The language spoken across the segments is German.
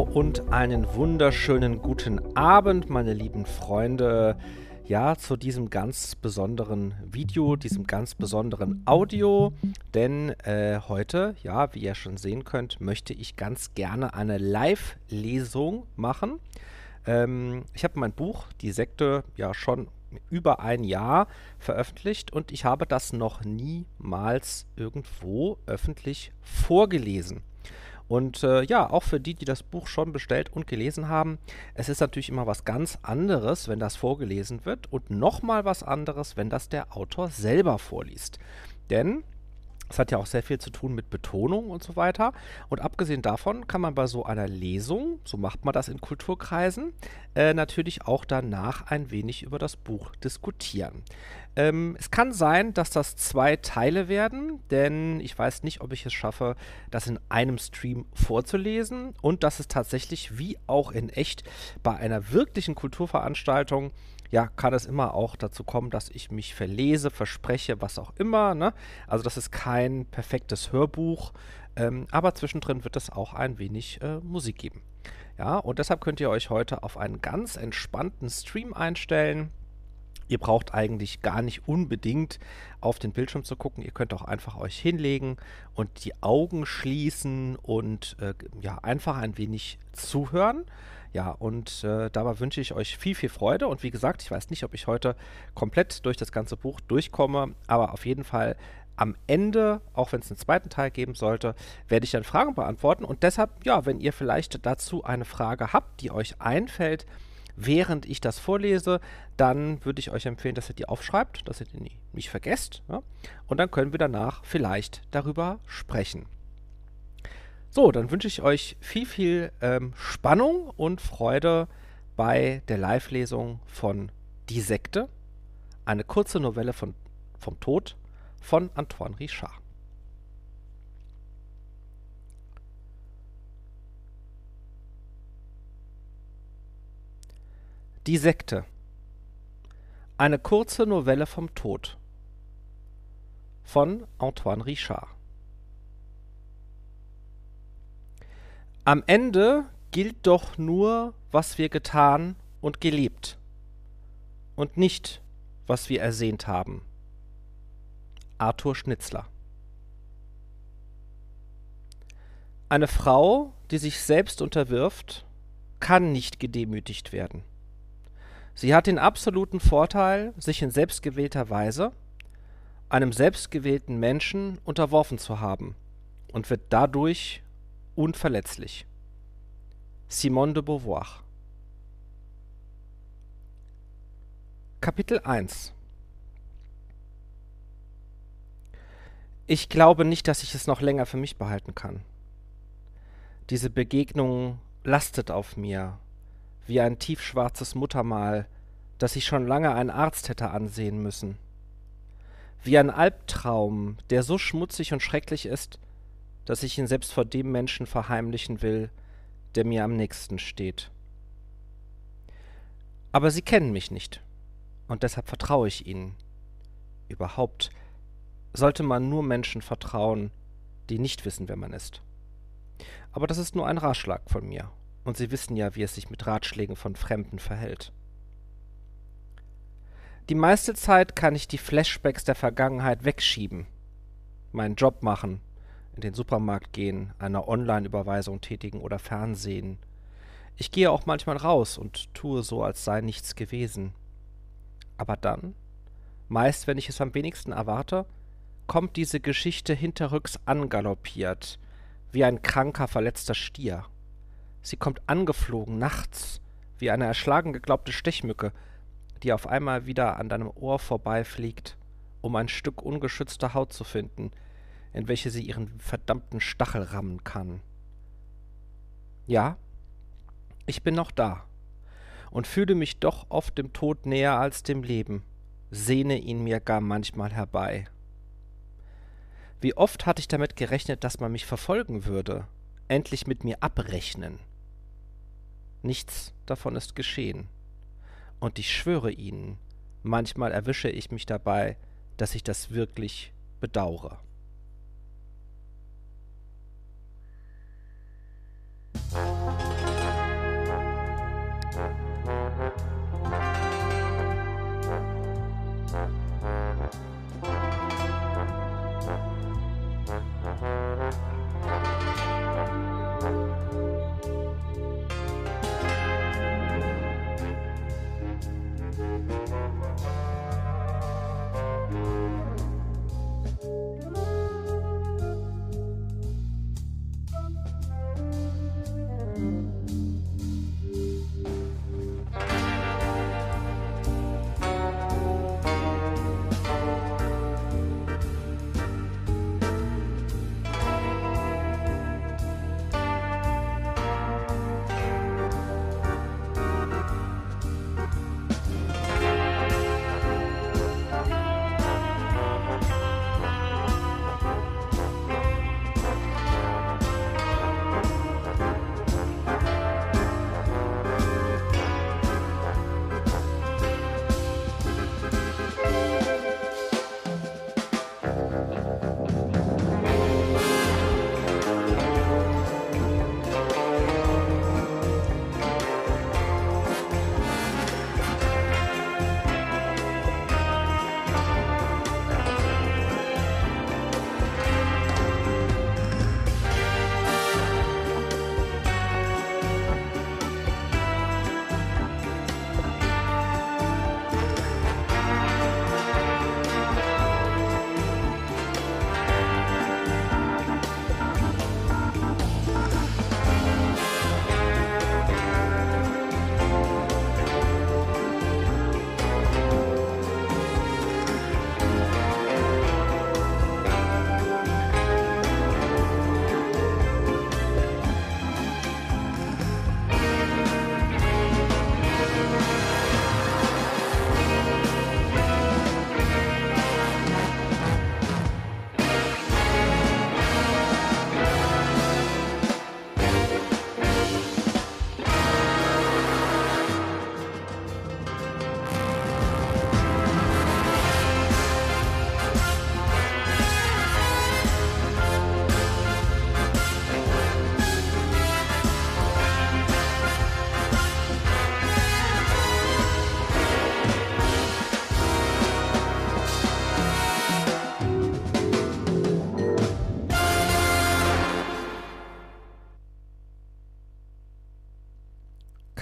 Und einen wunderschönen guten Abend, meine lieben Freunde. Ja, zu diesem ganz besonderen Video, diesem ganz besonderen Audio. Denn äh, heute, ja, wie ihr schon sehen könnt, möchte ich ganz gerne eine Live-Lesung machen. Ähm, ich habe mein Buch, Die Sekte, ja schon über ein Jahr veröffentlicht und ich habe das noch niemals irgendwo öffentlich vorgelesen. Und äh, ja, auch für die, die das Buch schon bestellt und gelesen haben, es ist natürlich immer was ganz anderes, wenn das vorgelesen wird und nochmal was anderes, wenn das der Autor selber vorliest. Denn es hat ja auch sehr viel zu tun mit Betonung und so weiter. Und abgesehen davon kann man bei so einer Lesung, so macht man das in Kulturkreisen, äh, natürlich auch danach ein wenig über das Buch diskutieren. Ähm, es kann sein, dass das zwei Teile werden, denn ich weiß nicht, ob ich es schaffe, das in einem Stream vorzulesen und dass es tatsächlich wie auch in echt bei einer wirklichen Kulturveranstaltung ja, kann es immer auch dazu kommen, dass ich mich verlese, verspreche, was auch immer. Ne? Also das ist kein perfektes Hörbuch, ähm, aber zwischendrin wird es auch ein wenig äh, Musik geben. Ja, und deshalb könnt ihr euch heute auf einen ganz entspannten Stream einstellen. Ihr braucht eigentlich gar nicht unbedingt auf den Bildschirm zu gucken. Ihr könnt auch einfach euch hinlegen und die Augen schließen und äh, ja, einfach ein wenig zuhören. Ja, und äh, dabei wünsche ich euch viel, viel Freude. Und wie gesagt, ich weiß nicht, ob ich heute komplett durch das ganze Buch durchkomme, aber auf jeden Fall am Ende, auch wenn es einen zweiten Teil geben sollte, werde ich dann Fragen beantworten. Und deshalb, ja, wenn ihr vielleicht dazu eine Frage habt, die euch einfällt, während ich das vorlese, dann würde ich euch empfehlen, dass ihr die aufschreibt, dass ihr die nicht vergesst. Ja? Und dann können wir danach vielleicht darüber sprechen. So, dann wünsche ich euch viel, viel ähm, Spannung und Freude bei der Live-Lesung von Die Sekte, eine kurze Novelle von, vom Tod von Antoine Richard. Die Sekte. Eine kurze Novelle vom Tod von Antoine Richard. Am Ende gilt doch nur, was wir getan und gelebt, und nicht, was wir ersehnt haben. Arthur Schnitzler Eine Frau, die sich selbst unterwirft, kann nicht gedemütigt werden. Sie hat den absoluten Vorteil, sich in selbstgewählter Weise einem selbstgewählten Menschen unterworfen zu haben und wird dadurch unverletzlich. Simone de Beauvoir Kapitel 1 Ich glaube nicht, dass ich es noch länger für mich behalten kann. Diese Begegnung lastet auf mir, wie ein tiefschwarzes Muttermal, das ich schon lange ein Arzt hätte ansehen müssen. Wie ein Albtraum, der so schmutzig und schrecklich ist, dass ich ihn selbst vor dem Menschen verheimlichen will, der mir am nächsten steht. Aber sie kennen mich nicht, und deshalb vertraue ich ihnen. Überhaupt sollte man nur Menschen vertrauen, die nicht wissen, wer man ist. Aber das ist nur ein Ratschlag von mir und Sie wissen ja, wie es sich mit Ratschlägen von Fremden verhält. Die meiste Zeit kann ich die Flashbacks der Vergangenheit wegschieben, meinen Job machen, in den Supermarkt gehen, eine Online-Überweisung tätigen oder Fernsehen. Ich gehe auch manchmal raus und tue so, als sei nichts gewesen. Aber dann, meist wenn ich es am wenigsten erwarte, kommt diese Geschichte hinterrücks angaloppiert, wie ein kranker, verletzter Stier. Sie kommt angeflogen, nachts, wie eine erschlagen geglaubte Stechmücke, die auf einmal wieder an deinem Ohr vorbeifliegt, um ein Stück ungeschützter Haut zu finden, in welche sie ihren verdammten Stachel rammen kann. Ja, ich bin noch da und fühle mich doch oft dem Tod näher als dem Leben, sehne ihn mir gar manchmal herbei. Wie oft hatte ich damit gerechnet, dass man mich verfolgen würde, endlich mit mir abrechnen. Nichts davon ist geschehen. Und ich schwöre Ihnen, manchmal erwische ich mich dabei, dass ich das wirklich bedaure. Bye.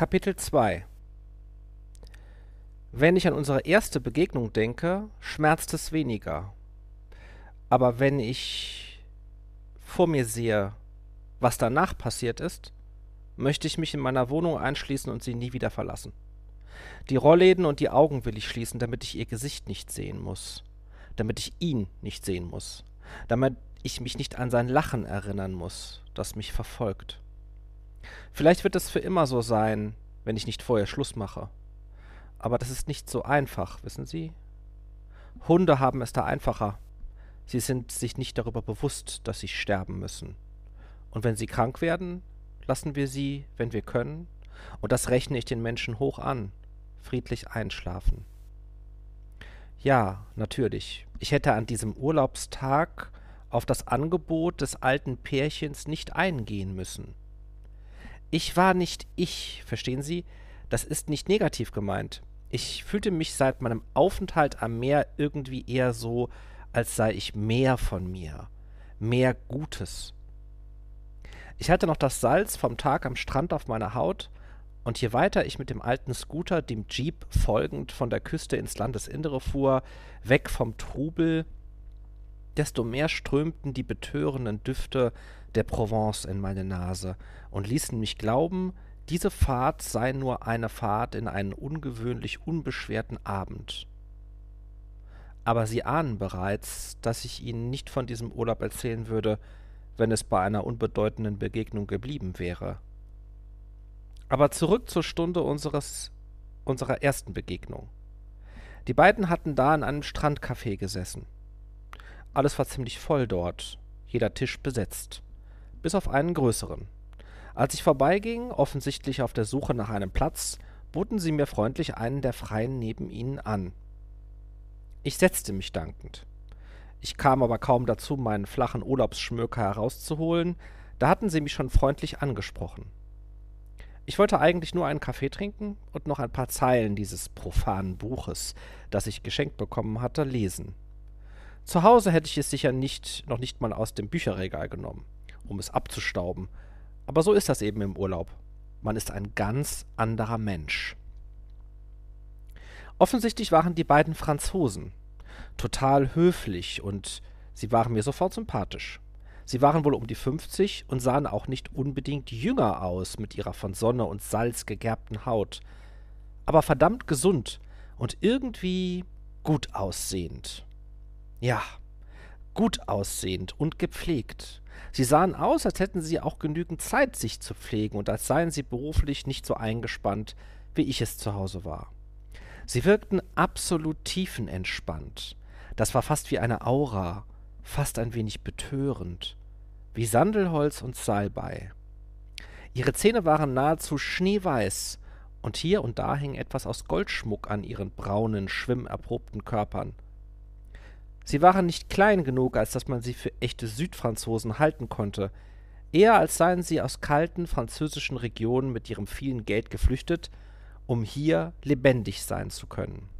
Kapitel 2 Wenn ich an unsere erste Begegnung denke, schmerzt es weniger. Aber wenn ich vor mir sehe, was danach passiert ist, möchte ich mich in meiner Wohnung einschließen und sie nie wieder verlassen. Die Rollläden und die Augen will ich schließen, damit ich ihr Gesicht nicht sehen muss, damit ich ihn nicht sehen muss, damit ich mich nicht an sein Lachen erinnern muss, das mich verfolgt. Vielleicht wird es für immer so sein, wenn ich nicht vorher Schluss mache. Aber das ist nicht so einfach, wissen Sie? Hunde haben es da einfacher. Sie sind sich nicht darüber bewusst, dass sie sterben müssen. Und wenn sie krank werden, lassen wir sie, wenn wir können, und das rechne ich den Menschen hoch an, friedlich einschlafen. Ja, natürlich. Ich hätte an diesem Urlaubstag auf das Angebot des alten Pärchens nicht eingehen müssen. Ich war nicht ich, verstehen Sie? Das ist nicht negativ gemeint. Ich fühlte mich seit meinem Aufenthalt am Meer irgendwie eher so, als sei ich mehr von mir, mehr Gutes. Ich hatte noch das Salz vom Tag am Strand auf meiner Haut, und je weiter ich mit dem alten Scooter, dem Jeep folgend, von der Küste ins Landesinnere fuhr, weg vom Trubel, desto mehr strömten die betörenden Düfte der Provence in meine Nase und ließen mich glauben, diese Fahrt sei nur eine Fahrt in einen ungewöhnlich unbeschwerten Abend. Aber Sie ahnen bereits, dass ich Ihnen nicht von diesem Urlaub erzählen würde, wenn es bei einer unbedeutenden Begegnung geblieben wäre. Aber zurück zur Stunde unseres, unserer ersten Begegnung. Die beiden hatten da in einem Strandcafé gesessen. Alles war ziemlich voll dort, jeder Tisch besetzt bis auf einen größeren. Als ich vorbeiging, offensichtlich auf der Suche nach einem Platz, boten sie mir freundlich einen der Freien neben ihnen an. Ich setzte mich dankend. Ich kam aber kaum dazu, meinen flachen Urlaubsschmöker herauszuholen, da hatten sie mich schon freundlich angesprochen. Ich wollte eigentlich nur einen Kaffee trinken und noch ein paar Zeilen dieses profanen Buches, das ich geschenkt bekommen hatte, lesen. Zu Hause hätte ich es sicher nicht, noch nicht mal aus dem Bücherregal genommen um es abzustauben. Aber so ist das eben im Urlaub. Man ist ein ganz anderer Mensch. Offensichtlich waren die beiden Franzosen. Total höflich und sie waren mir sofort sympathisch. Sie waren wohl um die 50 und sahen auch nicht unbedingt jünger aus mit ihrer von Sonne und Salz gegerbten Haut, aber verdammt gesund und irgendwie gut aussehend. Ja, gut aussehend und gepflegt. Sie sahen aus, als hätten sie auch genügend Zeit, sich zu pflegen und als seien sie beruflich nicht so eingespannt, wie ich es zu Hause war. Sie wirkten absolut tiefenentspannt. Das war fast wie eine Aura, fast ein wenig betörend, wie Sandelholz und Salbei. Ihre Zähne waren nahezu schneeweiß, und hier und da hing etwas aus Goldschmuck an ihren braunen, schwimmerprobten Körpern. Sie waren nicht klein genug, als dass man sie für echte Südfranzosen halten konnte, eher als seien sie aus kalten französischen Regionen mit ihrem vielen Geld geflüchtet, um hier lebendig sein zu können.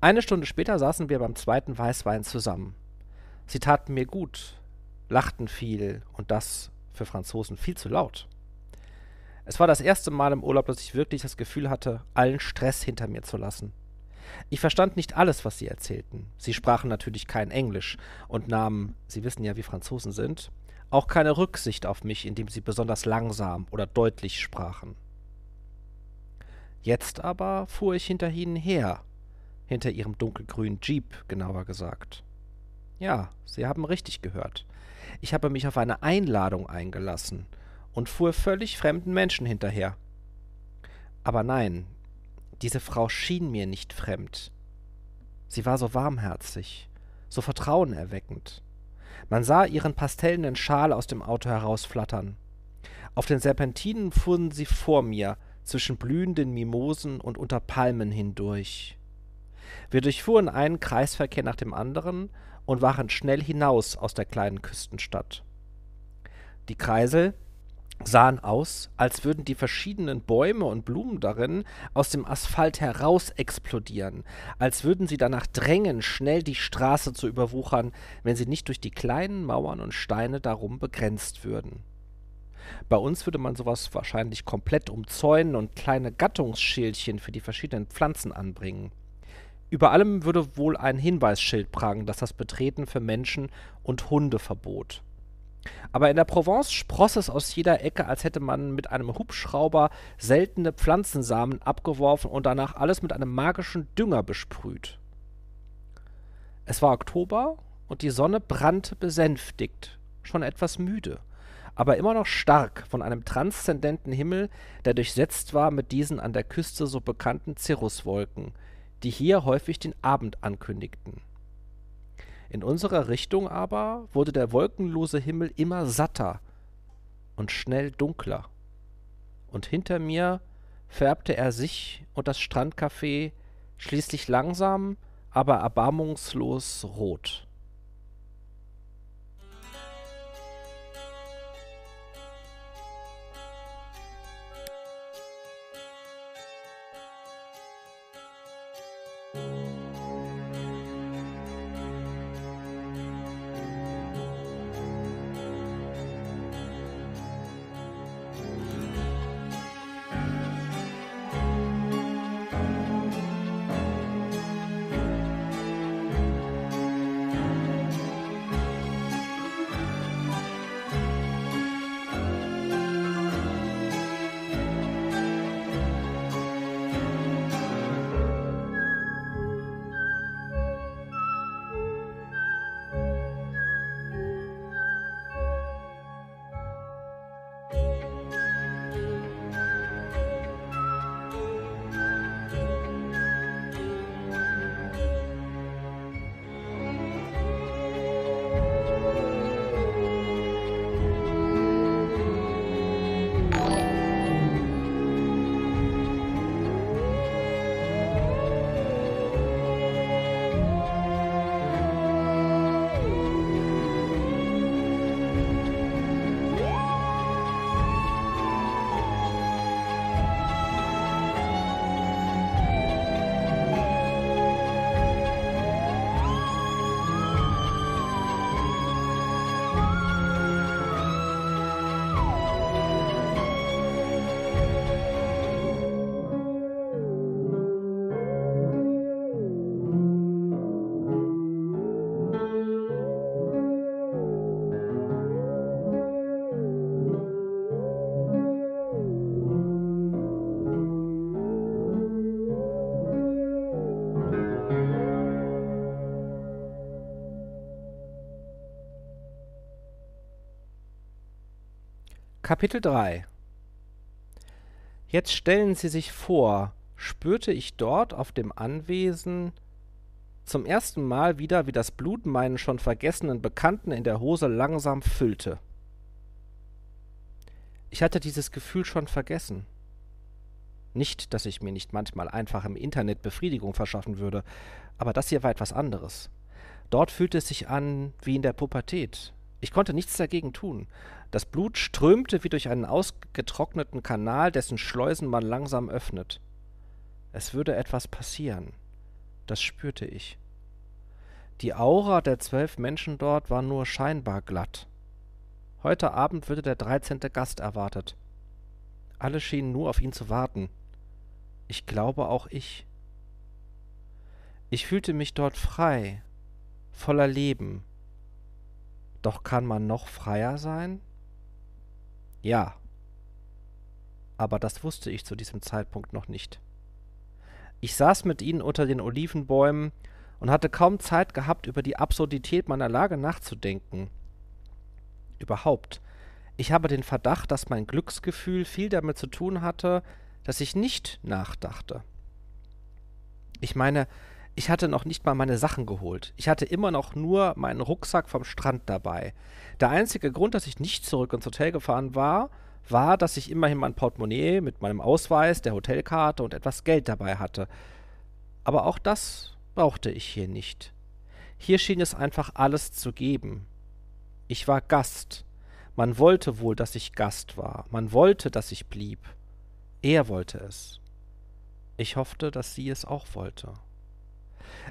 Eine Stunde später saßen wir beim zweiten Weißwein zusammen. Sie taten mir gut, lachten viel und das für Franzosen viel zu laut. Es war das erste Mal im Urlaub, dass ich wirklich das Gefühl hatte, allen Stress hinter mir zu lassen. Ich verstand nicht alles, was sie erzählten. Sie sprachen natürlich kein Englisch und nahmen, Sie wissen ja, wie Franzosen sind, auch keine Rücksicht auf mich, indem sie besonders langsam oder deutlich sprachen. Jetzt aber fuhr ich hinter ihnen her, hinter ihrem dunkelgrünen Jeep, genauer gesagt. Ja, Sie haben richtig gehört. Ich habe mich auf eine Einladung eingelassen und fuhr völlig fremden Menschen hinterher. Aber nein, diese Frau schien mir nicht fremd. Sie war so warmherzig, so vertrauenerweckend. Man sah ihren pastellenen Schal aus dem Auto herausflattern. Auf den Serpentinen fuhren sie vor mir, zwischen blühenden Mimosen und unter Palmen hindurch. Wir durchfuhren einen Kreisverkehr nach dem anderen und waren schnell hinaus aus der kleinen Küstenstadt. Die Kreisel, sahen aus, als würden die verschiedenen Bäume und Blumen darin aus dem Asphalt heraus explodieren, als würden sie danach drängen, schnell die Straße zu überwuchern, wenn sie nicht durch die kleinen Mauern und Steine darum begrenzt würden. Bei uns würde man sowas wahrscheinlich komplett umzäunen und kleine Gattungsschildchen für die verschiedenen Pflanzen anbringen. Über allem würde wohl ein Hinweisschild prangen, das das Betreten für Menschen und Hunde verbot. Aber in der Provence spross es aus jeder Ecke, als hätte man mit einem Hubschrauber seltene Pflanzensamen abgeworfen und danach alles mit einem magischen Dünger besprüht. Es war Oktober und die Sonne brannte besänftigt, schon etwas müde, aber immer noch stark von einem transzendenten Himmel, der durchsetzt war mit diesen an der Küste so bekannten Cirruswolken, die hier häufig den Abend ankündigten. In unserer Richtung aber wurde der wolkenlose Himmel immer satter und schnell dunkler, und hinter mir färbte er sich und das Strandcafé schließlich langsam, aber erbarmungslos rot. Kapitel 3 Jetzt stellen Sie sich vor, spürte ich dort auf dem Anwesen zum ersten Mal wieder, wie das Blut meinen schon vergessenen Bekannten in der Hose langsam füllte. Ich hatte dieses Gefühl schon vergessen. Nicht, dass ich mir nicht manchmal einfach im Internet Befriedigung verschaffen würde, aber das hier war etwas anderes. Dort fühlte es sich an wie in der Pubertät. Ich konnte nichts dagegen tun. Das Blut strömte wie durch einen ausgetrockneten Kanal, dessen Schleusen man langsam öffnet. Es würde etwas passieren. Das spürte ich. Die Aura der zwölf Menschen dort war nur scheinbar glatt. Heute Abend würde der dreizehnte Gast erwartet. Alle schienen nur auf ihn zu warten. Ich glaube auch ich. Ich fühlte mich dort frei, voller Leben. Doch kann man noch freier sein? Ja. Aber das wusste ich zu diesem Zeitpunkt noch nicht. Ich saß mit ihnen unter den Olivenbäumen und hatte kaum Zeit gehabt, über die Absurdität meiner Lage nachzudenken. Überhaupt, ich habe den Verdacht, dass mein Glücksgefühl viel damit zu tun hatte, dass ich nicht nachdachte. Ich meine, ich hatte noch nicht mal meine Sachen geholt. Ich hatte immer noch nur meinen Rucksack vom Strand dabei. Der einzige Grund, dass ich nicht zurück ins Hotel gefahren war, war, dass ich immerhin mein Portemonnaie mit meinem Ausweis, der Hotelkarte und etwas Geld dabei hatte. Aber auch das brauchte ich hier nicht. Hier schien es einfach alles zu geben. Ich war Gast. Man wollte wohl, dass ich Gast war. Man wollte, dass ich blieb. Er wollte es. Ich hoffte, dass sie es auch wollte.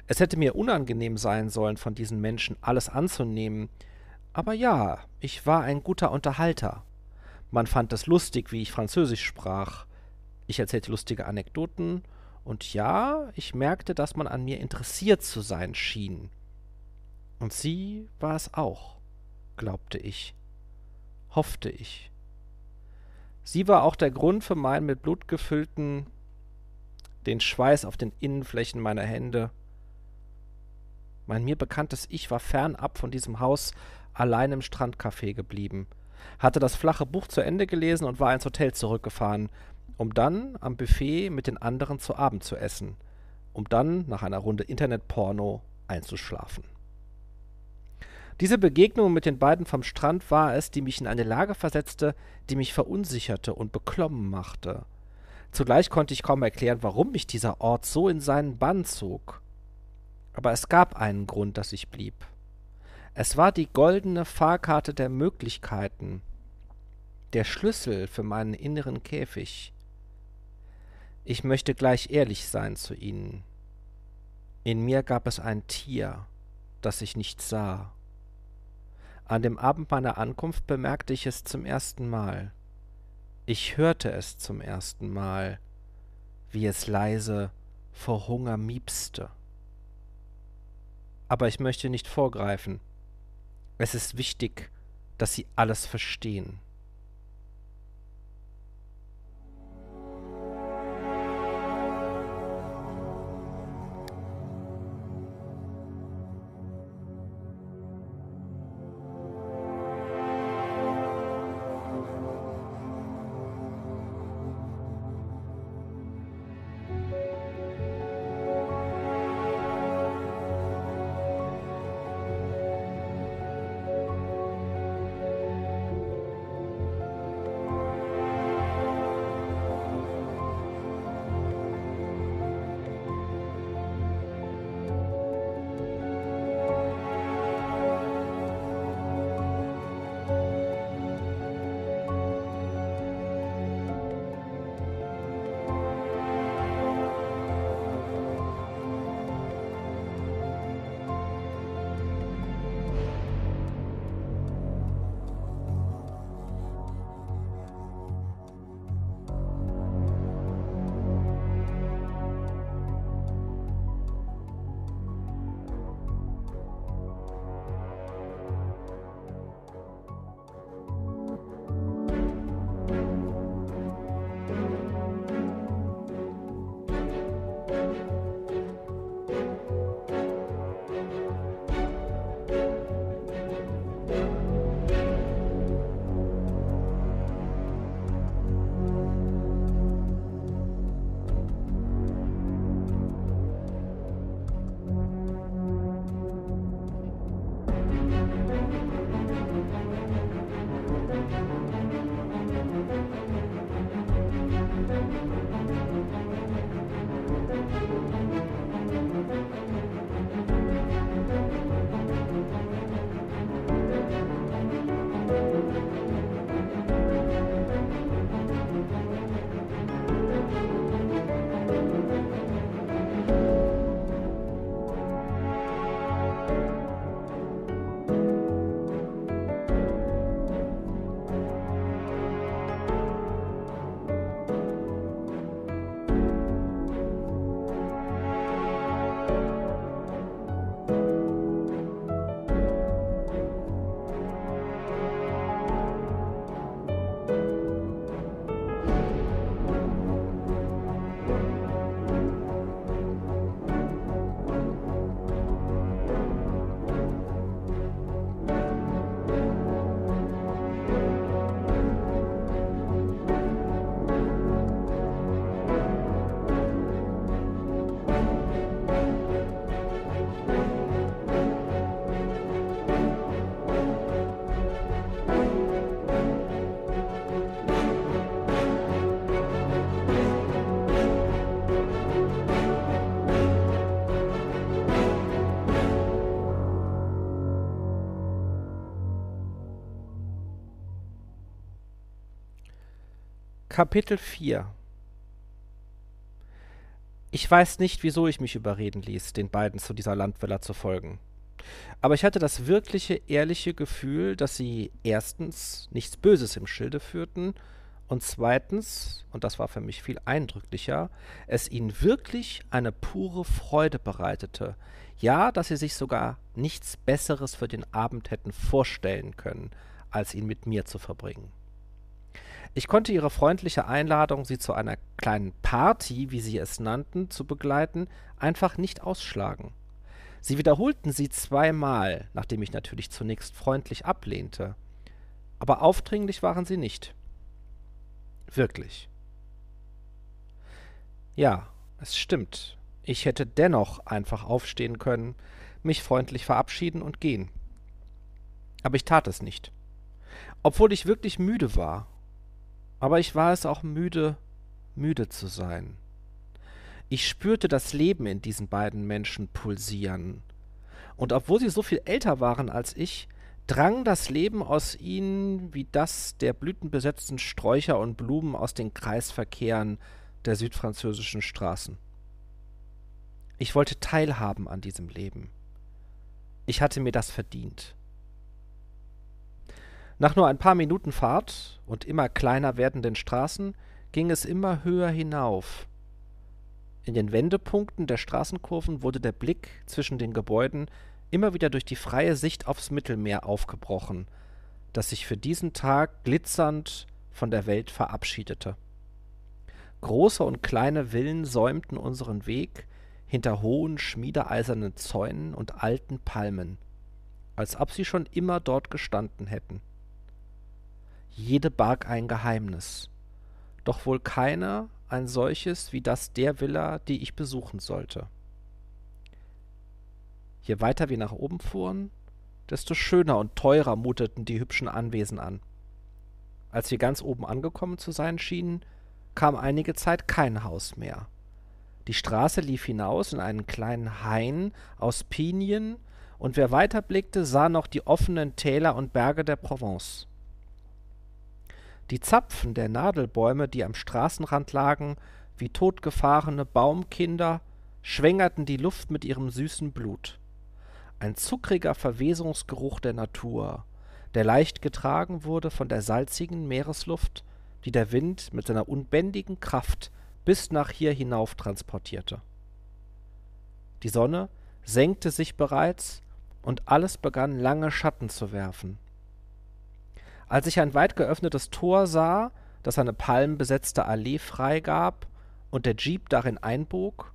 Es hätte mir unangenehm sein sollen, von diesen Menschen alles anzunehmen. Aber ja, ich war ein guter Unterhalter. Man fand es lustig, wie ich Französisch sprach. Ich erzählte lustige Anekdoten, und ja, ich merkte, dass man an mir interessiert zu sein schien. Und sie war es auch, glaubte ich, hoffte ich. Sie war auch der Grund für meinen mit Blut gefüllten, den Schweiß auf den Innenflächen meiner Hände. Mein mir bekanntes Ich war fernab von diesem Haus allein im Strandcafé geblieben, hatte das flache Buch zu Ende gelesen und war ins Hotel zurückgefahren, um dann am Buffet mit den anderen zu Abend zu essen, um dann nach einer Runde Internetporno einzuschlafen. Diese Begegnung mit den beiden vom Strand war es, die mich in eine Lage versetzte, die mich verunsicherte und beklommen machte. Zugleich konnte ich kaum erklären, warum mich dieser Ort so in seinen Bann zog. Aber es gab einen Grund, dass ich blieb. Es war die goldene Fahrkarte der Möglichkeiten, der Schlüssel für meinen inneren Käfig. Ich möchte gleich ehrlich sein zu Ihnen. In mir gab es ein Tier, das ich nicht sah. An dem Abend meiner Ankunft bemerkte ich es zum ersten Mal. Ich hörte es zum ersten Mal, wie es leise vor Hunger miepste. Aber ich möchte nicht vorgreifen. Es ist wichtig, dass Sie alles verstehen. Kapitel 4 Ich weiß nicht, wieso ich mich überreden ließ, den beiden zu dieser Landvilla zu folgen. Aber ich hatte das wirkliche, ehrliche Gefühl, dass sie erstens nichts Böses im Schilde führten und zweitens, und das war für mich viel eindrücklicher, es ihnen wirklich eine pure Freude bereitete. Ja, dass sie sich sogar nichts Besseres für den Abend hätten vorstellen können, als ihn mit mir zu verbringen. Ich konnte ihre freundliche Einladung, sie zu einer kleinen Party, wie sie es nannten, zu begleiten, einfach nicht ausschlagen. Sie wiederholten sie zweimal, nachdem ich natürlich zunächst freundlich ablehnte. Aber aufdringlich waren sie nicht. Wirklich. Ja, es stimmt. Ich hätte dennoch einfach aufstehen können, mich freundlich verabschieden und gehen. Aber ich tat es nicht. Obwohl ich wirklich müde war. Aber ich war es auch müde, müde zu sein. Ich spürte das Leben in diesen beiden Menschen pulsieren. Und obwohl sie so viel älter waren als ich, drang das Leben aus ihnen wie das der blütenbesetzten Sträucher und Blumen aus den Kreisverkehren der südfranzösischen Straßen. Ich wollte teilhaben an diesem Leben. Ich hatte mir das verdient. Nach nur ein paar Minuten Fahrt und immer kleiner werdenden Straßen ging es immer höher hinauf. In den Wendepunkten der Straßenkurven wurde der Blick zwischen den Gebäuden immer wieder durch die freie Sicht aufs Mittelmeer aufgebrochen, das sich für diesen Tag glitzernd von der Welt verabschiedete. Große und kleine Villen säumten unseren Weg hinter hohen schmiedeeisernen Zäunen und alten Palmen, als ob sie schon immer dort gestanden hätten. Jede barg ein Geheimnis, doch wohl keine ein solches wie das der Villa, die ich besuchen sollte. Je weiter wir nach oben fuhren, desto schöner und teurer muteten die hübschen Anwesen an. Als wir ganz oben angekommen zu sein schienen, kam einige Zeit kein Haus mehr. Die Straße lief hinaus in einen kleinen Hain aus Pinien, und wer weiterblickte, sah noch die offenen Täler und Berge der Provence. Die Zapfen der Nadelbäume, die am Straßenrand lagen, wie totgefahrene Baumkinder, schwängerten die Luft mit ihrem süßen Blut ein zuckriger Verwesungsgeruch der Natur, der leicht getragen wurde von der salzigen Meeresluft, die der Wind mit seiner unbändigen Kraft bis nach hier hinauf transportierte. Die Sonne senkte sich bereits, und alles begann lange Schatten zu werfen. Als ich ein weit geöffnetes Tor sah, das eine palmenbesetzte Allee freigab und der Jeep darin einbog,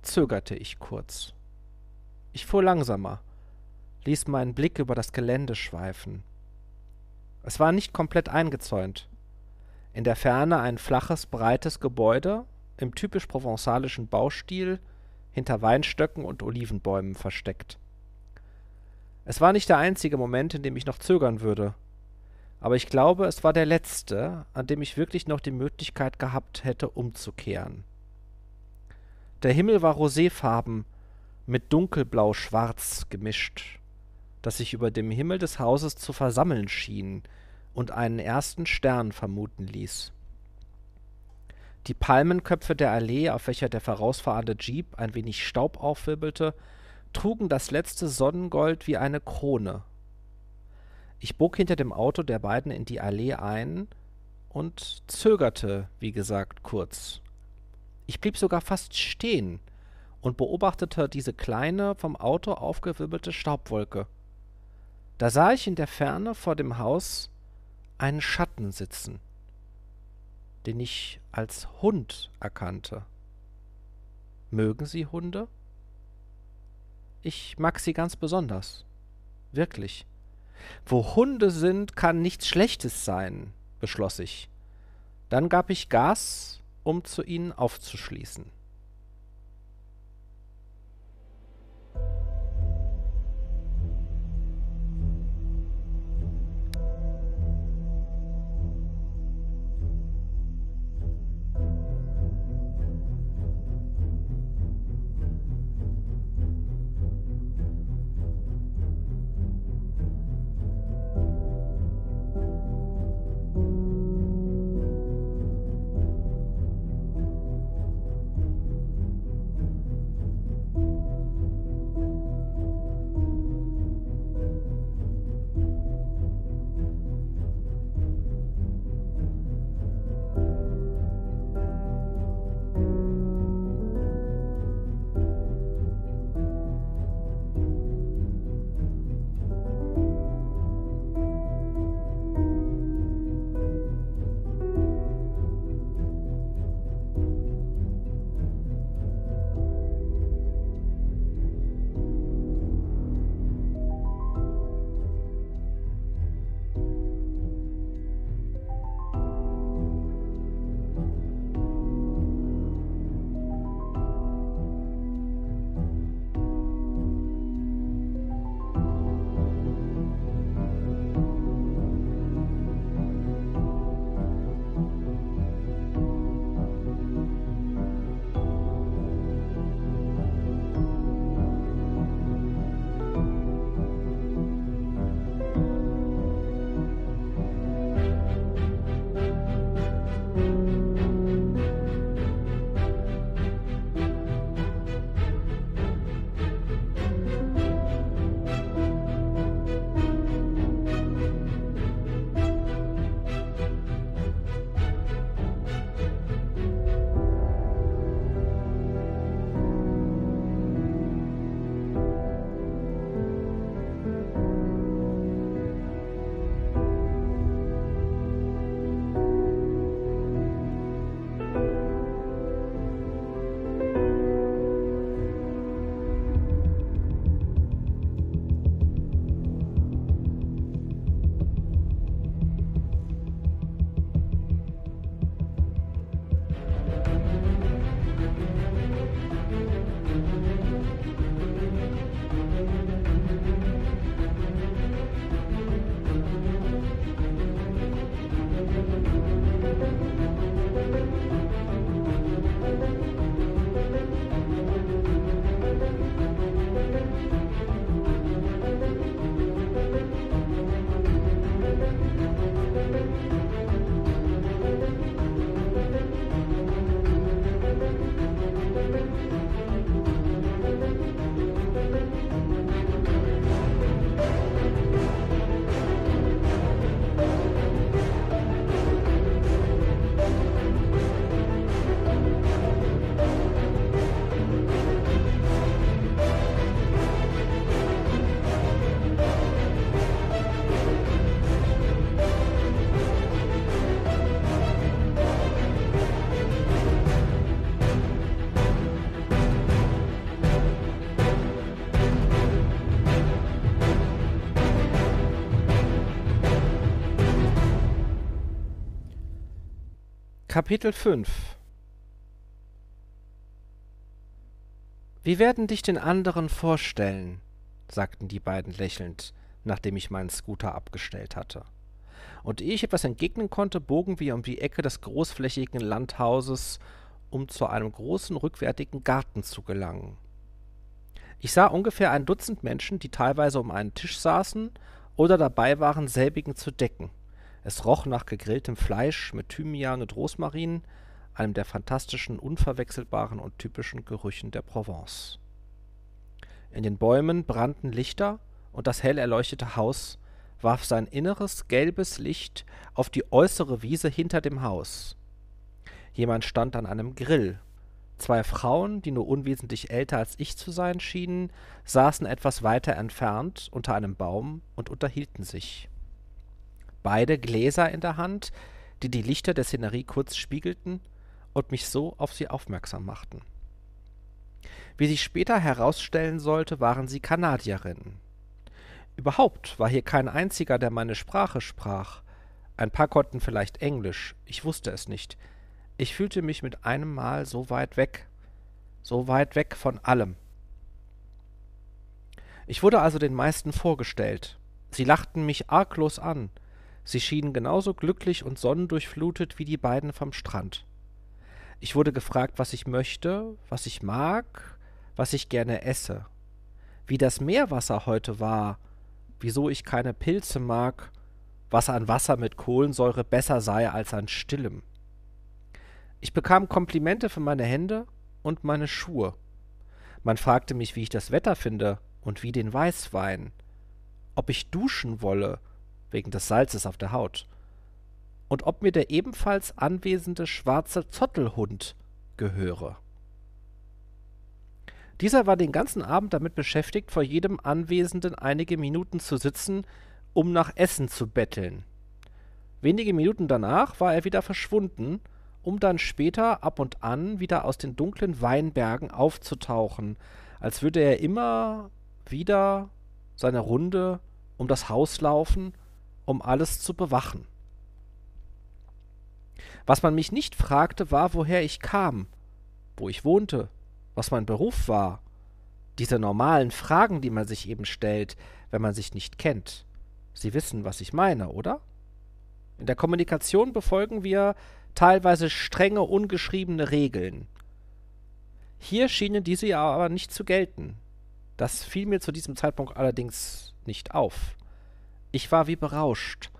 zögerte ich kurz. Ich fuhr langsamer, ließ meinen Blick über das Gelände schweifen. Es war nicht komplett eingezäunt. In der Ferne ein flaches, breites Gebäude im typisch provenzalischen Baustil hinter Weinstöcken und Olivenbäumen versteckt. Es war nicht der einzige Moment, in dem ich noch zögern würde, aber ich glaube, es war der letzte, an dem ich wirklich noch die Möglichkeit gehabt hätte, umzukehren. Der Himmel war roséfarben, mit dunkelblau-schwarz gemischt, das sich über dem Himmel des Hauses zu versammeln schien und einen ersten Stern vermuten ließ. Die Palmenköpfe der Allee, auf welcher der vorausfahrende Jeep ein wenig Staub aufwirbelte, trugen das letzte Sonnengold wie eine Krone. Ich bog hinter dem Auto der beiden in die Allee ein und zögerte, wie gesagt, kurz. Ich blieb sogar fast stehen, und beobachtete diese kleine, vom Auto aufgewirbelte Staubwolke. Da sah ich in der Ferne vor dem Haus einen Schatten sitzen, den ich als Hund erkannte. Mögen Sie Hunde? Ich mag sie ganz besonders. Wirklich. Wo Hunde sind, kann nichts Schlechtes sein, beschloss ich. Dann gab ich Gas, um zu ihnen aufzuschließen. Kapitel 5 Wir werden dich den anderen vorstellen, sagten die beiden lächelnd, nachdem ich meinen Scooter abgestellt hatte. Und ehe ich etwas entgegnen konnte, bogen wir um die Ecke des großflächigen Landhauses, um zu einem großen rückwärtigen Garten zu gelangen. Ich sah ungefähr ein Dutzend Menschen, die teilweise um einen Tisch saßen oder dabei waren, selbigen zu decken. Es roch nach gegrilltem Fleisch mit Thymian und Rosmarin, einem der fantastischen, unverwechselbaren und typischen Gerüchen der Provence. In den Bäumen brannten Lichter, und das hell erleuchtete Haus warf sein inneres, gelbes Licht auf die äußere Wiese hinter dem Haus. Jemand stand an einem Grill. Zwei Frauen, die nur unwesentlich älter als ich zu sein schienen, saßen etwas weiter entfernt unter einem Baum und unterhielten sich beide Gläser in der Hand, die die Lichter der Szenerie kurz spiegelten und mich so auf sie aufmerksam machten. Wie sich später herausstellen sollte, waren sie Kanadierinnen. Überhaupt war hier kein einziger, der meine Sprache sprach. Ein paar konnten vielleicht Englisch, ich wusste es nicht. Ich fühlte mich mit einem Mal so weit weg, so weit weg von allem. Ich wurde also den meisten vorgestellt. Sie lachten mich arglos an, Sie schienen genauso glücklich und sonnendurchflutet wie die beiden vom Strand. Ich wurde gefragt, was ich möchte, was ich mag, was ich gerne esse, wie das Meerwasser heute war, wieso ich keine Pilze mag, was an Wasser mit Kohlensäure besser sei als an stillem. Ich bekam Komplimente für meine Hände und meine Schuhe. Man fragte mich, wie ich das Wetter finde und wie den Weißwein, ob ich duschen wolle wegen des Salzes auf der Haut, und ob mir der ebenfalls anwesende schwarze Zottelhund gehöre. Dieser war den ganzen Abend damit beschäftigt, vor jedem Anwesenden einige Minuten zu sitzen, um nach Essen zu betteln. Wenige Minuten danach war er wieder verschwunden, um dann später ab und an wieder aus den dunklen Weinbergen aufzutauchen, als würde er immer wieder seine Runde um das Haus laufen um alles zu bewachen. Was man mich nicht fragte, war, woher ich kam, wo ich wohnte, was mein Beruf war. Diese normalen Fragen, die man sich eben stellt, wenn man sich nicht kennt. Sie wissen, was ich meine, oder? In der Kommunikation befolgen wir teilweise strenge, ungeschriebene Regeln. Hier schienen diese ja aber nicht zu gelten. Das fiel mir zu diesem Zeitpunkt allerdings nicht auf. Ich war wie berauscht,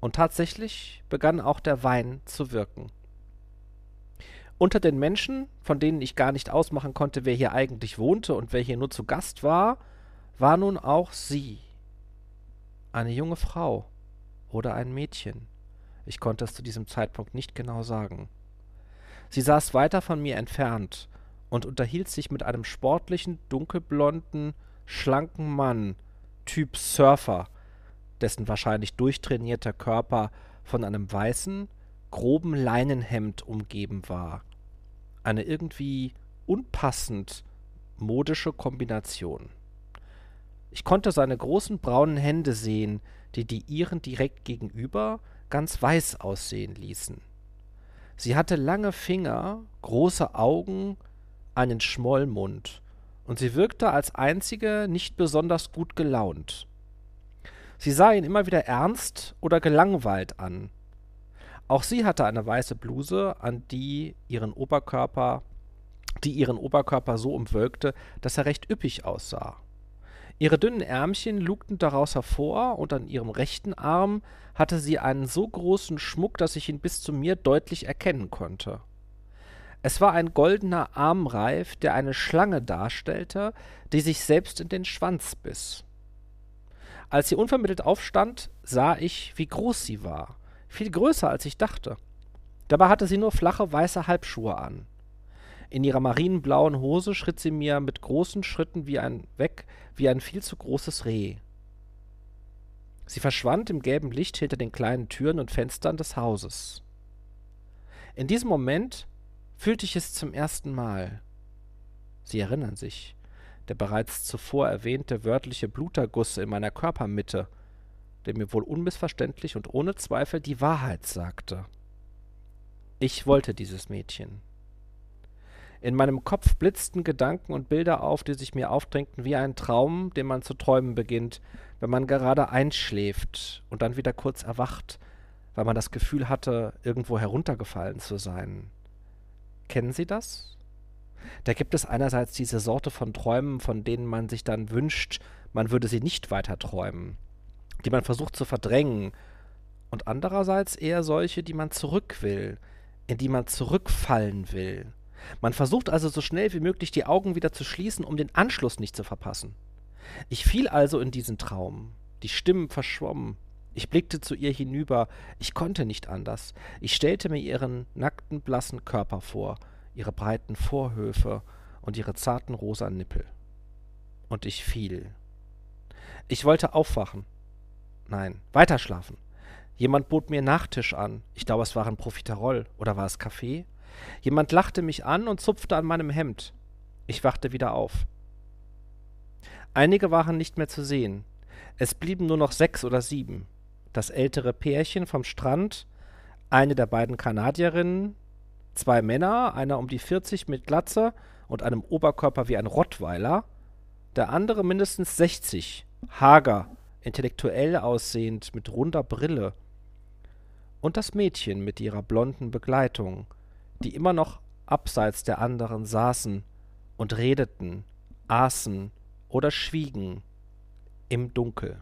und tatsächlich begann auch der Wein zu wirken. Unter den Menschen, von denen ich gar nicht ausmachen konnte, wer hier eigentlich wohnte und wer hier nur zu Gast war, war nun auch sie. Eine junge Frau oder ein Mädchen. Ich konnte es zu diesem Zeitpunkt nicht genau sagen. Sie saß weiter von mir entfernt und unterhielt sich mit einem sportlichen, dunkelblonden, schlanken Mann, Typ Surfer, dessen wahrscheinlich durchtrainierter Körper von einem weißen, groben Leinenhemd umgeben war. Eine irgendwie unpassend modische Kombination. Ich konnte seine großen braunen Hände sehen, die die ihren direkt gegenüber ganz weiß aussehen ließen. Sie hatte lange Finger, große Augen, einen Schmollmund, und sie wirkte als einzige nicht besonders gut gelaunt. Sie sah ihn immer wieder ernst oder gelangweilt an. Auch sie hatte eine weiße Bluse, an die ihren Oberkörper, die ihren Oberkörper so umwölkte, dass er recht üppig aussah. Ihre dünnen Ärmchen lugten daraus hervor, und an ihrem rechten Arm hatte sie einen so großen Schmuck, dass ich ihn bis zu mir deutlich erkennen konnte. Es war ein goldener Armreif, der eine Schlange darstellte, die sich selbst in den Schwanz biss. Als sie unvermittelt aufstand, sah ich, wie groß sie war. Viel größer, als ich dachte. Dabei hatte sie nur flache weiße Halbschuhe an. In ihrer marineblauen Hose schritt sie mir mit großen Schritten wie ein weg wie ein viel zu großes Reh. Sie verschwand im gelben Licht hinter den kleinen Türen und Fenstern des Hauses. In diesem Moment fühlte ich es zum ersten Mal. Sie erinnern sich der bereits zuvor erwähnte wörtliche Bluterguss in meiner Körpermitte, der mir wohl unmissverständlich und ohne Zweifel die Wahrheit sagte. Ich wollte dieses Mädchen. In meinem Kopf blitzten Gedanken und Bilder auf, die sich mir aufdrängten wie ein Traum, den man zu träumen beginnt, wenn man gerade einschläft und dann wieder kurz erwacht, weil man das Gefühl hatte, irgendwo heruntergefallen zu sein. Kennen Sie das? Da gibt es einerseits diese Sorte von Träumen, von denen man sich dann wünscht, man würde sie nicht weiter träumen, die man versucht zu verdrängen, und andererseits eher solche, die man zurück will, in die man zurückfallen will. Man versucht also so schnell wie möglich die Augen wieder zu schließen, um den Anschluss nicht zu verpassen. Ich fiel also in diesen Traum. Die Stimmen verschwommen. Ich blickte zu ihr hinüber. Ich konnte nicht anders. Ich stellte mir ihren nackten, blassen Körper vor, ihre breiten Vorhöfe und ihre zarten rosa Nippel. Und ich fiel. Ich wollte aufwachen. Nein, weiterschlafen. Jemand bot mir Nachtisch an. Ich glaube, es war ein Profiterol. Oder war es Kaffee? Jemand lachte mich an und zupfte an meinem Hemd. Ich wachte wieder auf. Einige waren nicht mehr zu sehen. Es blieben nur noch sechs oder sieben. Das ältere Pärchen vom Strand, eine der beiden Kanadierinnen, zwei Männer, einer um die 40 mit Glatze und einem Oberkörper wie ein Rottweiler, der andere mindestens 60, hager, intellektuell aussehend, mit runder Brille. Und das Mädchen mit ihrer blonden Begleitung, die immer noch abseits der anderen saßen und redeten, aßen oder schwiegen im Dunkel.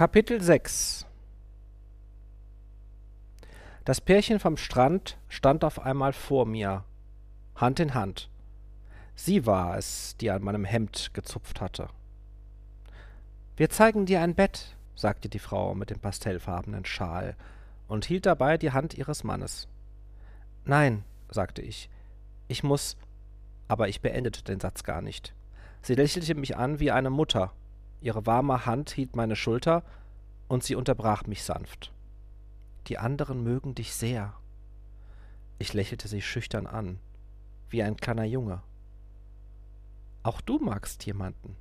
Kapitel 6 Das Pärchen vom Strand stand auf einmal vor mir, Hand in Hand. Sie war es, die an meinem Hemd gezupft hatte. Wir zeigen dir ein Bett, sagte die Frau mit dem pastellfarbenen Schal und hielt dabei die Hand ihres Mannes. Nein, sagte ich, ich muss, aber ich beendete den Satz gar nicht. Sie lächelte mich an wie eine Mutter, ihre warme Hand hielt meine Schulter, und sie unterbrach mich sanft. Die anderen mögen dich sehr. Ich lächelte sie schüchtern an, wie ein kleiner Junge. Auch du magst jemanden.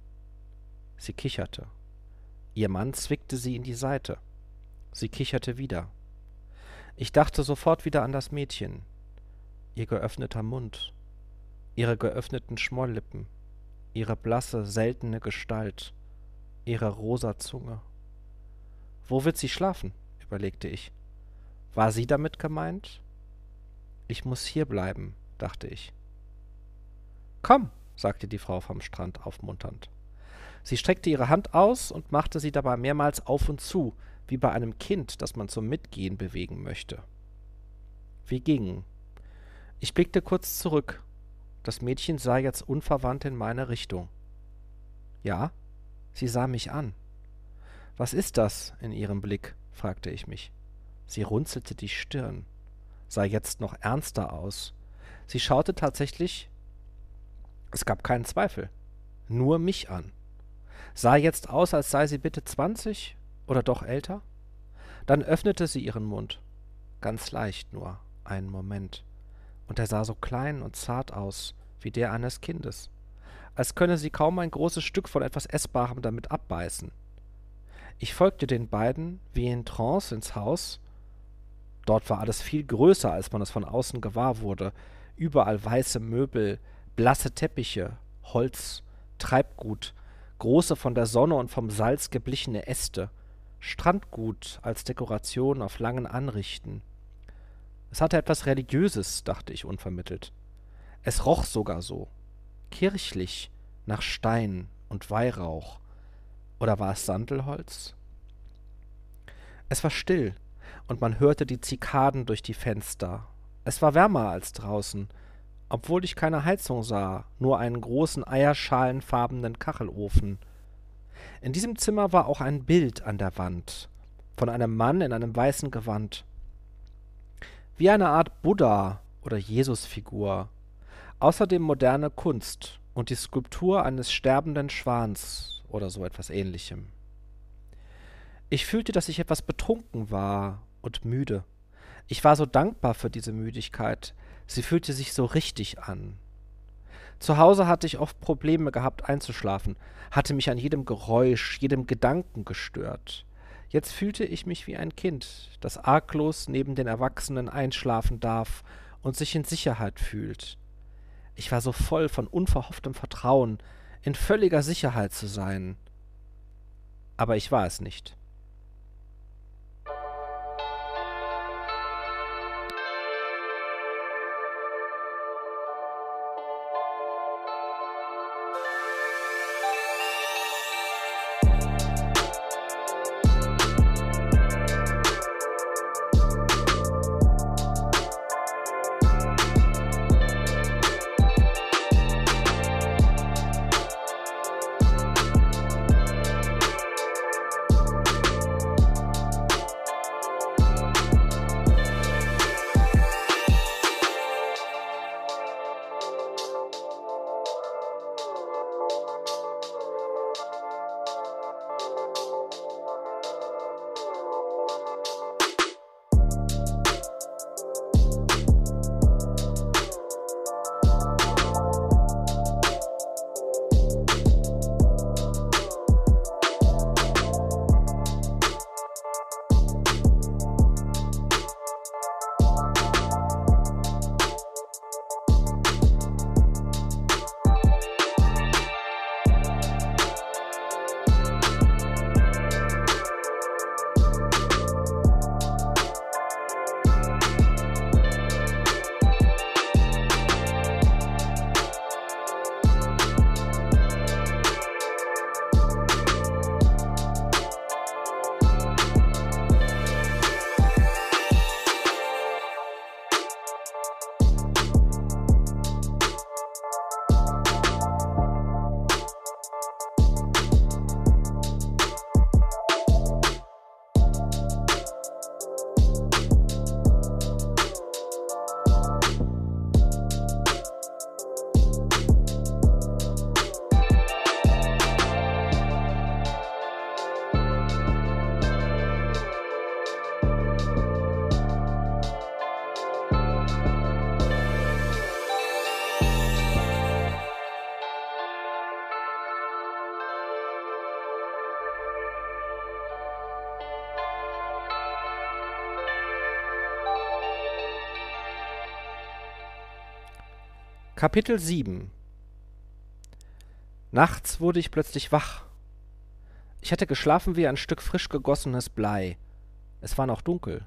Sie kicherte. Ihr Mann zwickte sie in die Seite. Sie kicherte wieder. Ich dachte sofort wieder an das Mädchen. Ihr geöffneter Mund, ihre geöffneten Schmolllippen, ihre blasse, seltene Gestalt, ihre rosa Zunge. Wo wird sie schlafen? überlegte ich. War sie damit gemeint? Ich muss hier bleiben, dachte ich. Komm, sagte die Frau vom Strand aufmunternd. Sie streckte ihre Hand aus und machte sie dabei mehrmals auf und zu, wie bei einem Kind, das man zum Mitgehen bewegen möchte. Wir gingen. Ich blickte kurz zurück. Das Mädchen sah jetzt unverwandt in meine Richtung. Ja, sie sah mich an. Was ist das in ihrem Blick? fragte ich mich. Sie runzelte die Stirn, sah jetzt noch ernster aus. Sie schaute tatsächlich, es gab keinen Zweifel, nur mich an. Sah jetzt aus, als sei sie bitte zwanzig oder doch älter? Dann öffnete sie ihren Mund, ganz leicht nur, einen Moment, und er sah so klein und zart aus, wie der eines Kindes, als könne sie kaum ein großes Stück von etwas Essbarem damit abbeißen. Ich folgte den beiden wie in Trance ins Haus. Dort war alles viel größer, als man es von außen gewahr wurde. Überall weiße Möbel, blasse Teppiche, Holz, Treibgut, große von der Sonne und vom Salz geblichene Äste, Strandgut als Dekoration auf langen Anrichten. Es hatte etwas Religiöses, dachte ich unvermittelt. Es roch sogar so. Kirchlich, nach Stein und Weihrauch. Oder war es Sandelholz? Es war still, und man hörte die Zikaden durch die Fenster. Es war wärmer als draußen, obwohl ich keine Heizung sah, nur einen großen eierschalenfarbenen Kachelofen. In diesem Zimmer war auch ein Bild an der Wand, von einem Mann in einem weißen Gewand. Wie eine Art Buddha oder Jesusfigur. Außerdem moderne Kunst und die Skulptur eines sterbenden Schwans oder so etwas ähnlichem. Ich fühlte, dass ich etwas betrunken war und müde. Ich war so dankbar für diese Müdigkeit, sie fühlte sich so richtig an. Zu Hause hatte ich oft Probleme gehabt einzuschlafen, hatte mich an jedem Geräusch, jedem Gedanken gestört. Jetzt fühlte ich mich wie ein Kind, das arglos neben den Erwachsenen einschlafen darf und sich in Sicherheit fühlt. Ich war so voll von unverhofftem Vertrauen, in völliger Sicherheit zu sein. Aber ich war es nicht. Kapitel 7 Nachts wurde ich plötzlich wach. Ich hatte geschlafen wie ein Stück frisch gegossenes Blei. Es war noch dunkel.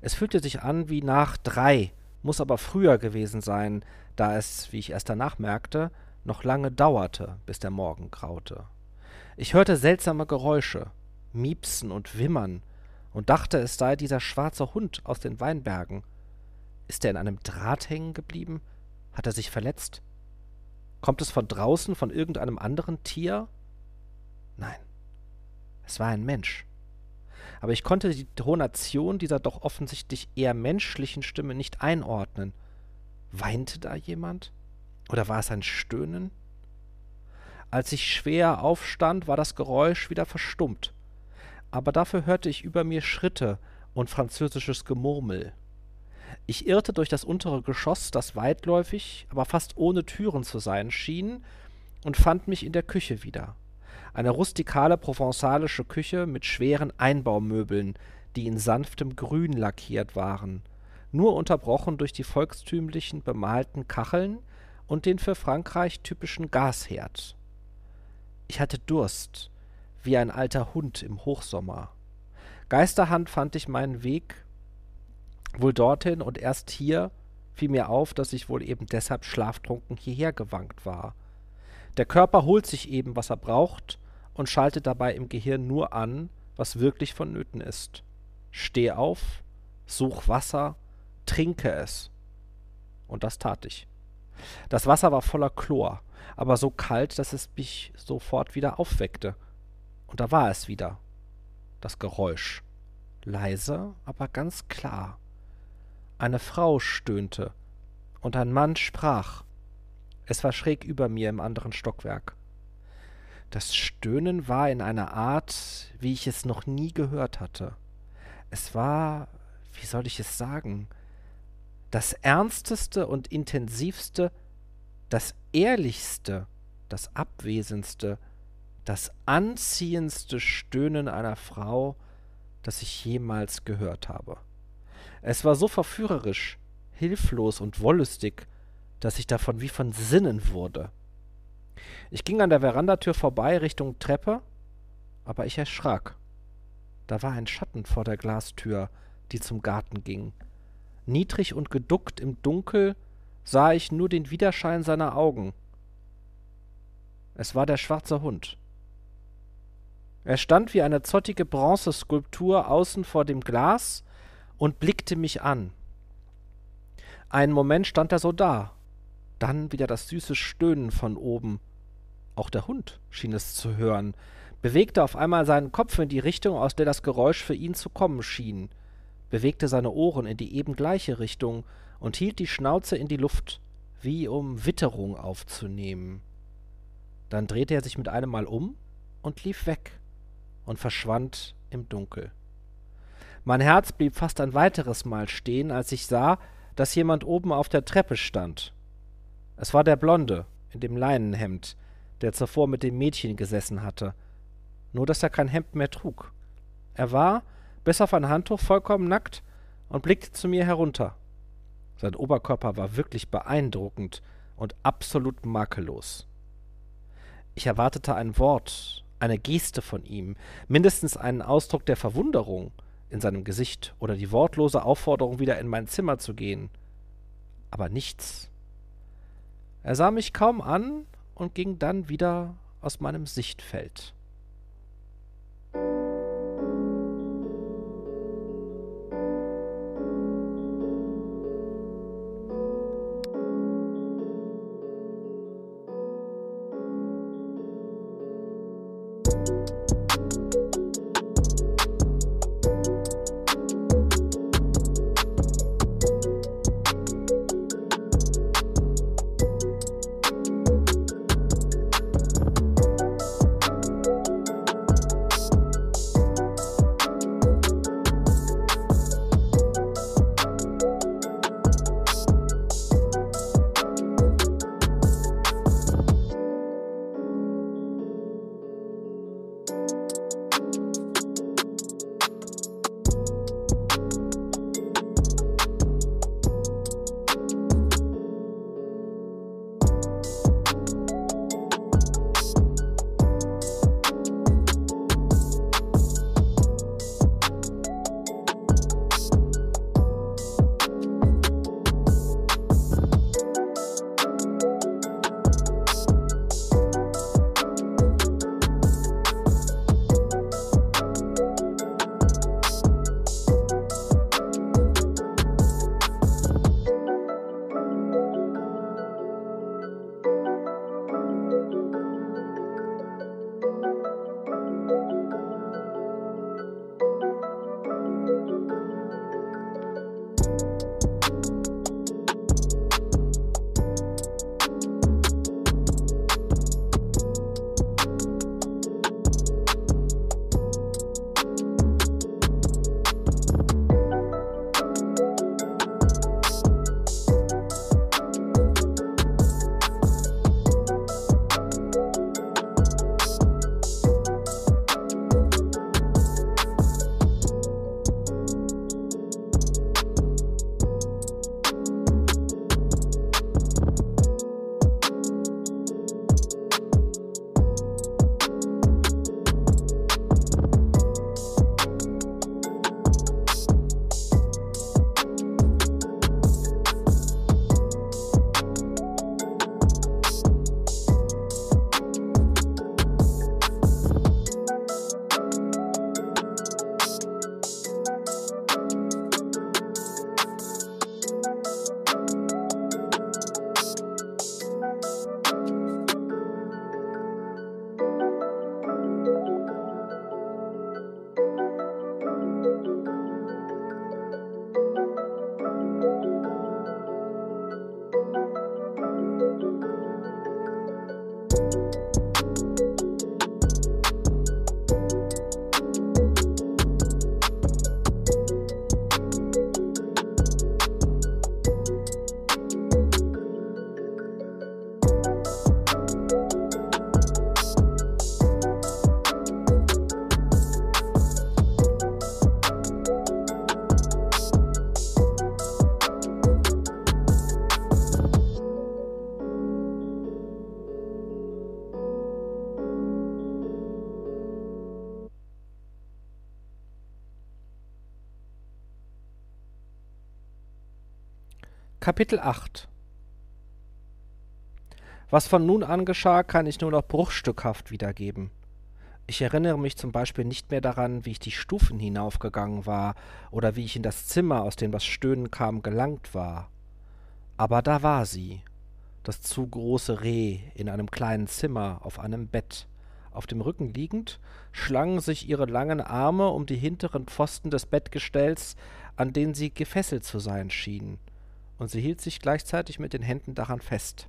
Es fühlte sich an wie nach drei, muss aber früher gewesen sein, da es, wie ich erst danach merkte, noch lange dauerte, bis der Morgen graute. Ich hörte seltsame Geräusche, Miepsen und Wimmern, und dachte, es sei dieser schwarze Hund aus den Weinbergen. Ist er in einem Draht hängen geblieben? Hat er sich verletzt? Kommt es von draußen von irgendeinem anderen Tier? Nein, es war ein Mensch. Aber ich konnte die Tonation dieser doch offensichtlich eher menschlichen Stimme nicht einordnen. Weinte da jemand? Oder war es ein Stöhnen? Als ich schwer aufstand, war das Geräusch wieder verstummt, aber dafür hörte ich über mir Schritte und französisches Gemurmel. Ich irrte durch das untere Geschoss, das weitläufig, aber fast ohne Türen zu sein schien, und fand mich in der Küche wieder. Eine rustikale provenzalische Küche mit schweren Einbaumöbeln, die in sanftem Grün lackiert waren, nur unterbrochen durch die volkstümlichen bemalten Kacheln und den für Frankreich typischen Gasherd. Ich hatte Durst, wie ein alter Hund im Hochsommer. Geisterhand fand ich meinen Weg wohl dorthin und erst hier fiel mir auf, dass ich wohl eben deshalb schlaftrunken hierher gewankt war. Der Körper holt sich eben, was er braucht, und schaltet dabei im Gehirn nur an, was wirklich vonnöten ist. Steh auf, such Wasser, trinke es. Und das tat ich. Das Wasser war voller Chlor, aber so kalt, dass es mich sofort wieder aufweckte. Und da war es wieder. Das Geräusch. Leise, aber ganz klar. Eine Frau stöhnte, und ein Mann sprach. Es war schräg über mir im anderen Stockwerk. Das Stöhnen war in einer Art, wie ich es noch nie gehört hatte. Es war, wie soll ich es sagen, das ernsteste und intensivste, das ehrlichste, das abwesendste, das anziehendste Stöhnen einer Frau, das ich jemals gehört habe. Es war so verführerisch, hilflos und wollüstig, dass ich davon wie von Sinnen wurde. Ich ging an der Verandatür vorbei Richtung Treppe, aber ich erschrak. Da war ein Schatten vor der Glastür, die zum Garten ging. Niedrig und geduckt im Dunkel sah ich nur den Widerschein seiner Augen. Es war der schwarze Hund. Er stand wie eine zottige Bronzeskulptur außen vor dem Glas und blickte mich an. Einen Moment stand er so da, dann wieder das süße Stöhnen von oben. Auch der Hund schien es zu hören, bewegte auf einmal seinen Kopf in die Richtung, aus der das Geräusch für ihn zu kommen schien, bewegte seine Ohren in die eben gleiche Richtung und hielt die Schnauze in die Luft, wie um Witterung aufzunehmen. Dann drehte er sich mit einem Mal um und lief weg und verschwand im Dunkel. Mein Herz blieb fast ein weiteres Mal stehen, als ich sah, dass jemand oben auf der Treppe stand. Es war der Blonde in dem Leinenhemd, der zuvor mit dem Mädchen gesessen hatte, nur dass er kein Hemd mehr trug. Er war, bis auf ein Handtuch, vollkommen nackt und blickte zu mir herunter. Sein Oberkörper war wirklich beeindruckend und absolut makellos. Ich erwartete ein Wort, eine Geste von ihm, mindestens einen Ausdruck der Verwunderung, in seinem Gesicht oder die wortlose Aufforderung, wieder in mein Zimmer zu gehen. Aber nichts. Er sah mich kaum an und ging dann wieder aus meinem Sichtfeld. Kapitel 8 Was von nun an geschah, kann ich nur noch bruchstückhaft wiedergeben. Ich erinnere mich zum Beispiel nicht mehr daran, wie ich die Stufen hinaufgegangen war oder wie ich in das Zimmer, aus dem das Stöhnen kam, gelangt war. Aber da war sie, das zu große Reh, in einem kleinen Zimmer, auf einem Bett. Auf dem Rücken liegend, schlangen sich ihre langen Arme um die hinteren Pfosten des Bettgestells, an denen sie gefesselt zu sein schien, und sie hielt sich gleichzeitig mit den Händen daran fest.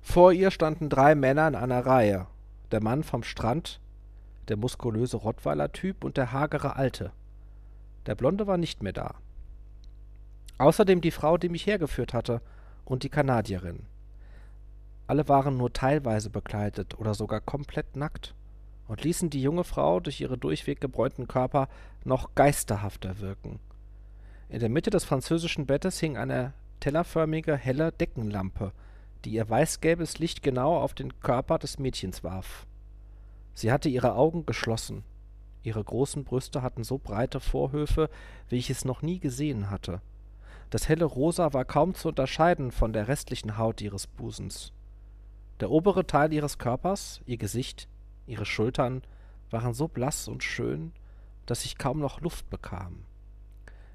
Vor ihr standen drei Männer in einer Reihe, der Mann vom Strand, der muskulöse Rottweiler-Typ und der hagere Alte. Der Blonde war nicht mehr da. Außerdem die Frau, die mich hergeführt hatte, und die Kanadierin. Alle waren nur teilweise bekleidet oder sogar komplett nackt und ließen die junge Frau durch ihre durchweg gebräunten Körper noch geisterhafter wirken. In der Mitte des französischen Bettes hing eine tellerförmige, helle Deckenlampe, die ihr weißgelbes Licht genau auf den Körper des Mädchens warf. Sie hatte ihre Augen geschlossen. Ihre großen Brüste hatten so breite Vorhöfe, wie ich es noch nie gesehen hatte. Das helle Rosa war kaum zu unterscheiden von der restlichen Haut ihres Busens. Der obere Teil ihres Körpers, ihr Gesicht, ihre Schultern waren so blass und schön, dass ich kaum noch Luft bekam.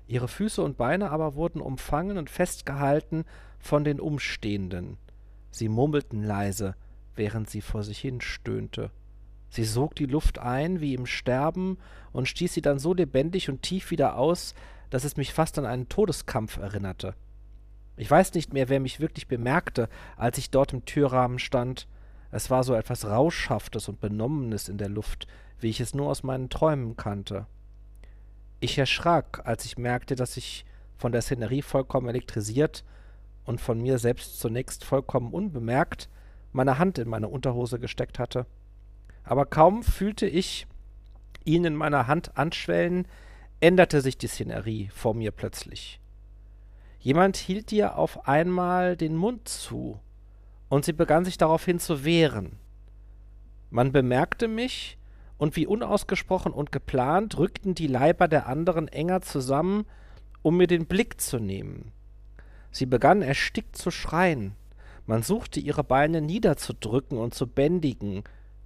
Ihre Füße und Beine aber wurden umfangen und festgehalten von den Umstehenden, Sie murmelten leise, während sie vor sich hin stöhnte. Sie sog die Luft ein, wie im Sterben, und stieß sie dann so lebendig und tief wieder aus, dass es mich fast an einen Todeskampf erinnerte. Ich weiß nicht mehr, wer mich wirklich bemerkte, als ich dort im Türrahmen stand. Es war so etwas Rauschhaftes und Benommenes in der Luft, wie ich es nur aus meinen Träumen kannte. Ich erschrak, als ich merkte, dass ich von der Szenerie vollkommen elektrisiert und von mir selbst zunächst vollkommen unbemerkt meine Hand in meine Unterhose gesteckt hatte. Aber kaum fühlte ich ihn in meiner Hand anschwellen, änderte sich die Szenerie vor mir plötzlich. Jemand hielt ihr auf einmal den Mund zu, und sie begann sich daraufhin zu wehren. Man bemerkte mich, und wie unausgesprochen und geplant rückten die Leiber der anderen enger zusammen, um mir den Blick zu nehmen. Sie begann erstickt zu schreien. Man suchte ihre Beine niederzudrücken und zu bändigen,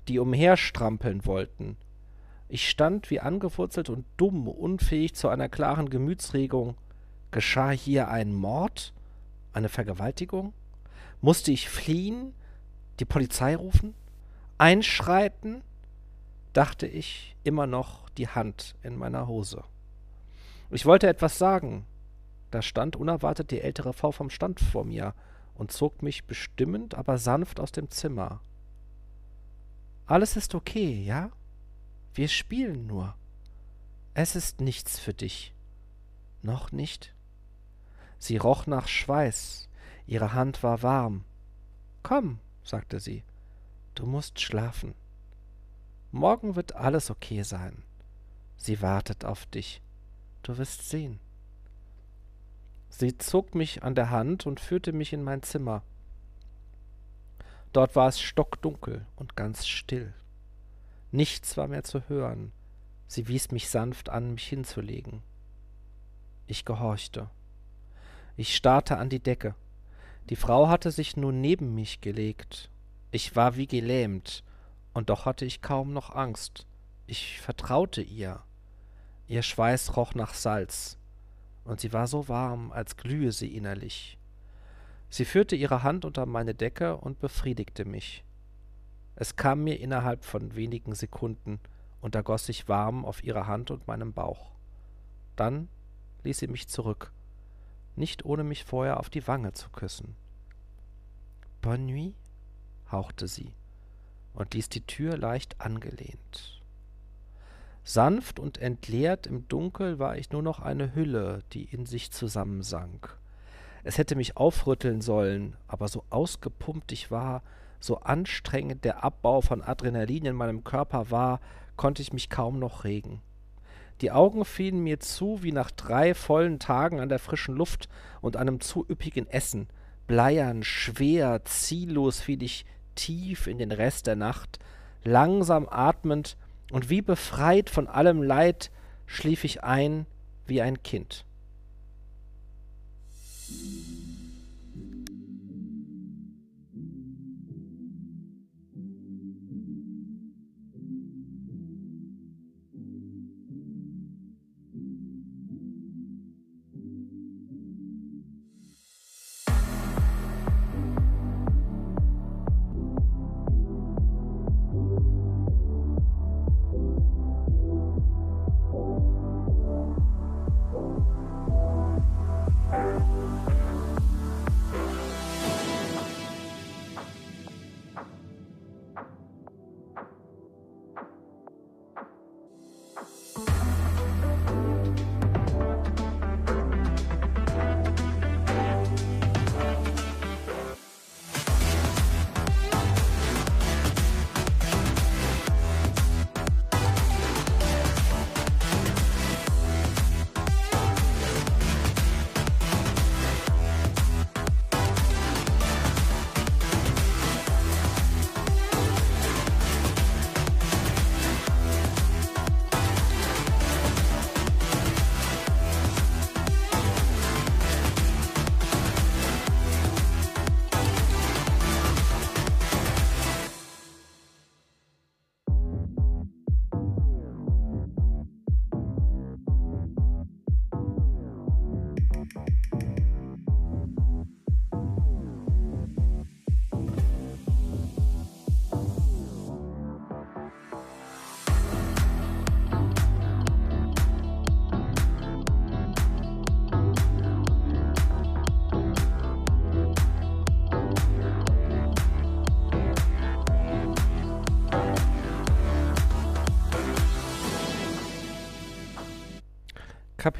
die umherstrampeln wollten. Ich stand wie angewurzelt und dumm, unfähig zu einer klaren Gemütsregung. Geschah hier ein Mord? Eine Vergewaltigung? Musste ich fliehen? Die Polizei rufen? Einschreiten? Dachte ich, immer noch die Hand in meiner Hose. Ich wollte etwas sagen, da stand unerwartet die ältere Frau vom Stand vor mir und zog mich bestimmend, aber sanft aus dem Zimmer. Alles ist okay, ja? Wir spielen nur. Es ist nichts für dich. Noch nicht? Sie roch nach Schweiß, ihre Hand war warm. Komm, sagte sie, du musst schlafen. Morgen wird alles okay sein. Sie wartet auf dich. Du wirst sehen. Sie zog mich an der Hand und führte mich in mein Zimmer. Dort war es stockdunkel und ganz still. Nichts war mehr zu hören. Sie wies mich sanft an, mich hinzulegen. Ich gehorchte. Ich starrte an die Decke. Die Frau hatte sich nun neben mich gelegt. Ich war wie gelähmt, und doch hatte ich kaum noch Angst. Ich vertraute ihr. Ihr Schweiß roch nach Salz und sie war so warm, als glühe sie innerlich. Sie führte ihre Hand unter meine Decke und befriedigte mich. Es kam mir innerhalb von wenigen Sekunden und ergoß sich warm auf ihre Hand und meinem Bauch. Dann ließ sie mich zurück, nicht ohne mich vorher auf die Wange zu küssen. Bonne nuit, hauchte sie und ließ die Tür leicht angelehnt. Sanft und entleert im Dunkel war ich nur noch eine Hülle, die in sich zusammensank. Es hätte mich aufrütteln sollen, aber so ausgepumpt ich war, so anstrengend der Abbau von Adrenalin in meinem Körper war, konnte ich mich kaum noch regen. Die Augen fielen mir zu wie nach drei vollen Tagen an der frischen Luft und einem zu üppigen Essen. Bleiern, schwer, ziellos fiel ich tief in den Rest der Nacht, langsam atmend und wie befreit von allem Leid schlief ich ein wie ein Kind.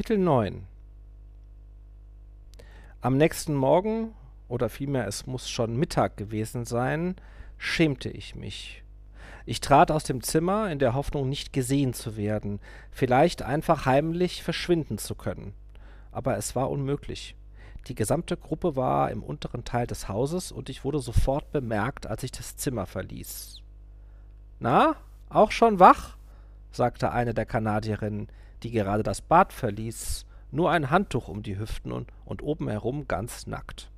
Kapitel 9 Am nächsten Morgen, oder vielmehr es muss schon Mittag gewesen sein, schämte ich mich. Ich trat aus dem Zimmer in der Hoffnung, nicht gesehen zu werden, vielleicht einfach heimlich verschwinden zu können. Aber es war unmöglich. Die gesamte Gruppe war im unteren Teil des Hauses und ich wurde sofort bemerkt, als ich das Zimmer verließ. Na, auch schon wach? sagte eine der Kanadierinnen, die gerade das Bad verließ, nur ein Handtuch um die Hüften und, und oben herum ganz nackt.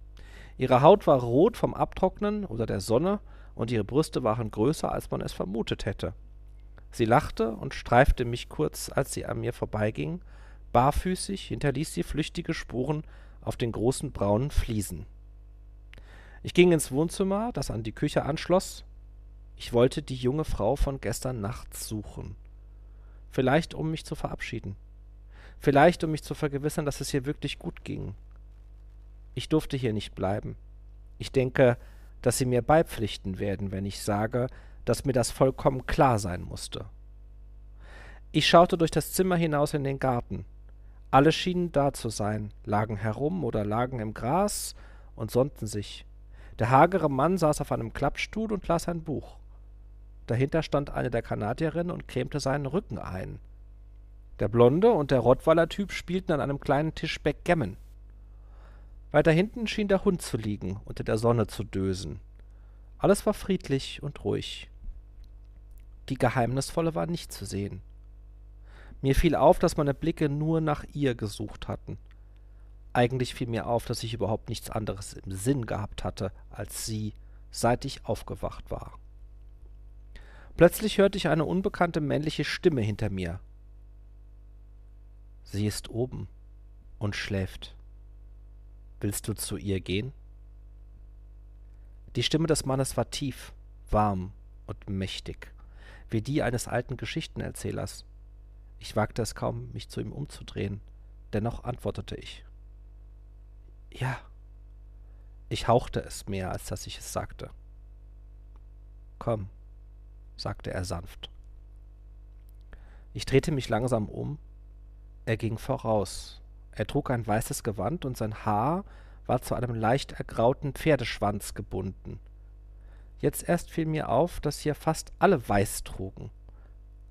Ihre Haut war rot vom Abtrocknen oder der Sonne, und ihre Brüste waren größer, als man es vermutet hätte. Sie lachte und streifte mich kurz, als sie an mir vorbeiging. Barfüßig hinterließ sie flüchtige Spuren auf den großen braunen Fliesen. Ich ging ins Wohnzimmer, das an die Küche anschloss. Ich wollte die junge Frau von gestern Nacht suchen. Vielleicht, um mich zu verabschieden. Vielleicht, um mich zu vergewissern, dass es ihr wirklich gut ging. Ich durfte hier nicht bleiben. Ich denke, dass Sie mir beipflichten werden, wenn ich sage, dass mir das vollkommen klar sein musste. Ich schaute durch das Zimmer hinaus in den Garten. Alle schienen da zu sein, lagen herum oder lagen im Gras und sonnten sich. Der hagere Mann saß auf einem Klappstuhl und las ein Buch. Dahinter stand eine der Kanadierinnen und cremte seinen Rücken ein. Der Blonde und der Rottweiler-Typ spielten an einem kleinen Tisch Backgammon. Weiter hinten schien der Hund zu liegen in der Sonne zu dösen. Alles war friedlich und ruhig. Die Geheimnisvolle war nicht zu sehen. Mir fiel auf, dass meine Blicke nur nach ihr gesucht hatten. Eigentlich fiel mir auf, dass ich überhaupt nichts anderes im Sinn gehabt hatte als sie, seit ich aufgewacht war. Plötzlich hörte ich eine unbekannte männliche Stimme hinter mir. Sie ist oben und schläft. Willst du zu ihr gehen? Die Stimme des Mannes war tief, warm und mächtig, wie die eines alten Geschichtenerzählers. Ich wagte es kaum, mich zu ihm umzudrehen, dennoch antwortete ich. Ja. Ich hauchte es mehr, als dass ich es sagte. Komm, sagte er sanft. Ich drehte mich langsam um. Er ging voraus, er trug ein weißes Gewand und sein Haar war zu einem leicht ergrauten Pferdeschwanz gebunden. Jetzt erst fiel mir auf, dass hier fast alle weiß trugen.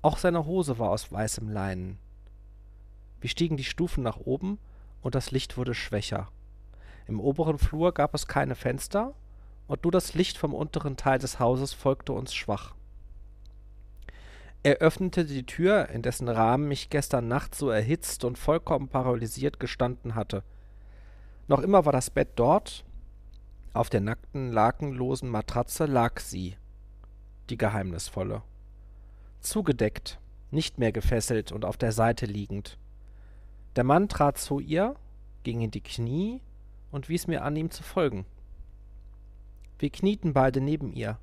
Auch seine Hose war aus weißem Leinen. Wir stiegen die Stufen nach oben, und das Licht wurde schwächer. Im oberen Flur gab es keine Fenster, und nur das Licht vom unteren Teil des Hauses folgte uns schwach. Er öffnete die Tür, in dessen Rahmen ich gestern Nacht so erhitzt und vollkommen paralysiert gestanden hatte. Noch immer war das Bett dort, auf der nackten, lakenlosen Matratze lag sie, die Geheimnisvolle. Zugedeckt, nicht mehr gefesselt und auf der Seite liegend. Der Mann trat zu ihr, ging in die Knie und wies mir an, ihm zu folgen. Wir knieten beide neben ihr.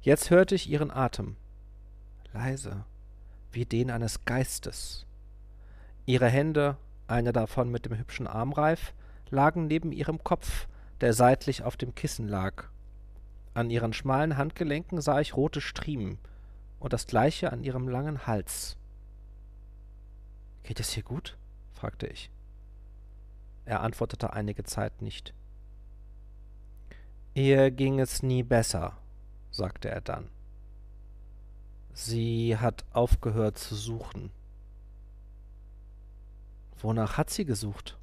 Jetzt hörte ich ihren Atem leise, wie den eines Geistes. Ihre Hände, eine davon mit dem hübschen Armreif, lagen neben ihrem Kopf, der seitlich auf dem Kissen lag. An ihren schmalen Handgelenken sah ich rote Striemen und das gleiche an ihrem langen Hals. Geht es hier gut? fragte ich. Er antwortete einige Zeit nicht. Ihr ging es nie besser, sagte er dann. Sie hat aufgehört zu suchen. Wonach hat sie gesucht?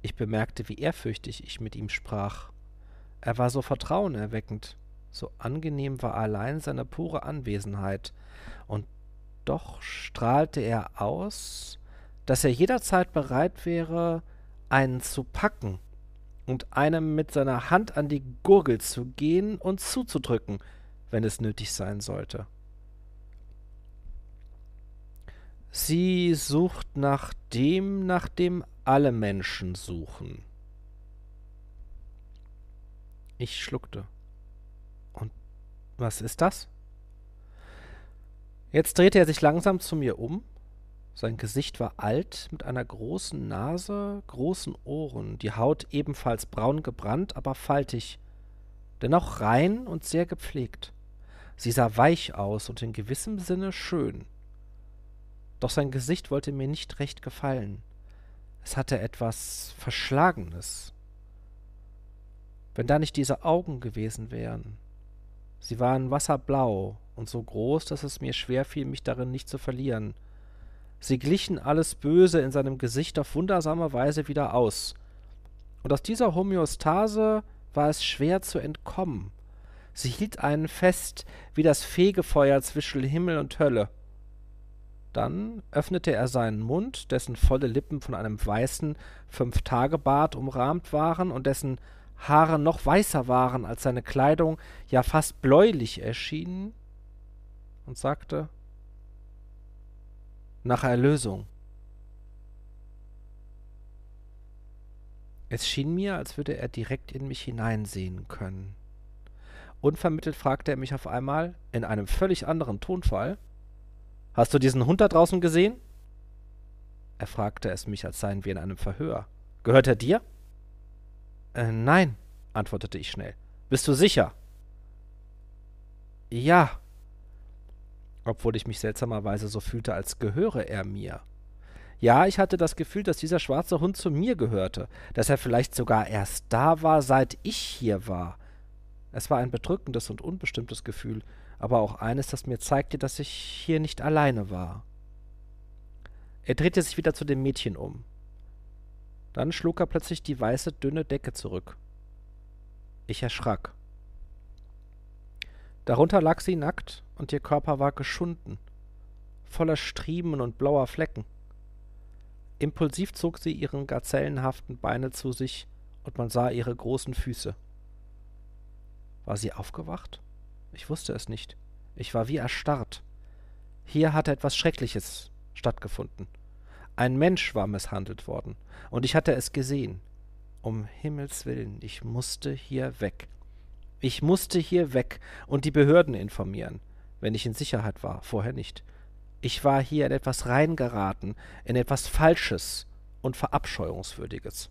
Ich bemerkte, wie ehrfürchtig ich mit ihm sprach. Er war so vertrauenerweckend, so angenehm war allein seine pure Anwesenheit, und doch strahlte er aus, dass er jederzeit bereit wäre, einen zu packen und einem mit seiner Hand an die Gurgel zu gehen und zuzudrücken, wenn es nötig sein sollte. Sie sucht nach dem, nach dem alle Menschen suchen. Ich schluckte. Und was ist das? Jetzt drehte er sich langsam zu mir um. Sein Gesicht war alt, mit einer großen Nase, großen Ohren, die Haut ebenfalls braun gebrannt, aber faltig, dennoch rein und sehr gepflegt. Sie sah weich aus und in gewissem Sinne schön. Doch sein Gesicht wollte mir nicht recht gefallen. Es hatte etwas Verschlagenes. Wenn da nicht diese Augen gewesen wären. Sie waren wasserblau und so groß, dass es mir schwer fiel, mich darin nicht zu verlieren. Sie glichen alles Böse in seinem Gesicht auf wundersame Weise wieder aus. Und aus dieser Homöostase war es schwer zu entkommen. Sie hielt einen fest wie das Fegefeuer zwischen Himmel und Hölle. Dann öffnete er seinen Mund, dessen volle Lippen von einem weißen Fünftagebart umrahmt waren und dessen Haare noch weißer waren als seine Kleidung, ja fast bläulich erschienen, und sagte Nach Erlösung. Es schien mir, als würde er direkt in mich hineinsehen können. Unvermittelt fragte er mich auf einmal, in einem völlig anderen Tonfall, Hast du diesen Hund da draußen gesehen? Er fragte es mich, als seien wir in einem Verhör. Gehört er dir? Äh, nein, antwortete ich schnell. Bist du sicher? Ja, obwohl ich mich seltsamerweise so fühlte, als gehöre er mir. Ja, ich hatte das Gefühl, dass dieser schwarze Hund zu mir gehörte, dass er vielleicht sogar erst da war, seit ich hier war. Es war ein bedrückendes und unbestimmtes Gefühl, aber auch eines, das mir zeigte, dass ich hier nicht alleine war. Er drehte sich wieder zu dem Mädchen um. Dann schlug er plötzlich die weiße, dünne Decke zurück. Ich erschrak. Darunter lag sie nackt, und ihr Körper war geschunden, voller Striemen und blauer Flecken. Impulsiv zog sie ihren gazellenhaften Beine zu sich, und man sah ihre großen Füße. War sie aufgewacht? Ich wusste es nicht. Ich war wie erstarrt. Hier hatte etwas Schreckliches stattgefunden. Ein Mensch war misshandelt worden, und ich hatte es gesehen. Um Himmels willen, ich musste hier weg. Ich musste hier weg und die Behörden informieren, wenn ich in Sicherheit war, vorher nicht. Ich war hier in etwas reingeraten, in etwas Falsches und Verabscheuungswürdiges.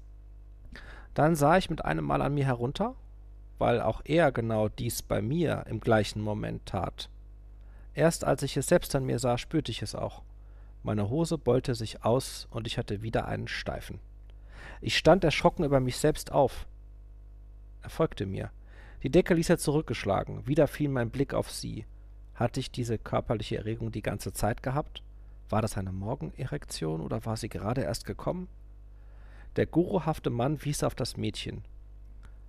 Dann sah ich mit einem Mal an mir herunter, weil auch er genau dies bei mir im gleichen Moment tat. Erst als ich es selbst an mir sah, spürte ich es auch. Meine Hose beulte sich aus und ich hatte wieder einen Steifen. Ich stand erschrocken über mich selbst auf. Er folgte mir. Die Decke ließ er zurückgeschlagen. Wieder fiel mein Blick auf sie. Hatte ich diese körperliche Erregung die ganze Zeit gehabt? War das eine Morgenerektion oder war sie gerade erst gekommen? Der guruhafte Mann wies auf das Mädchen.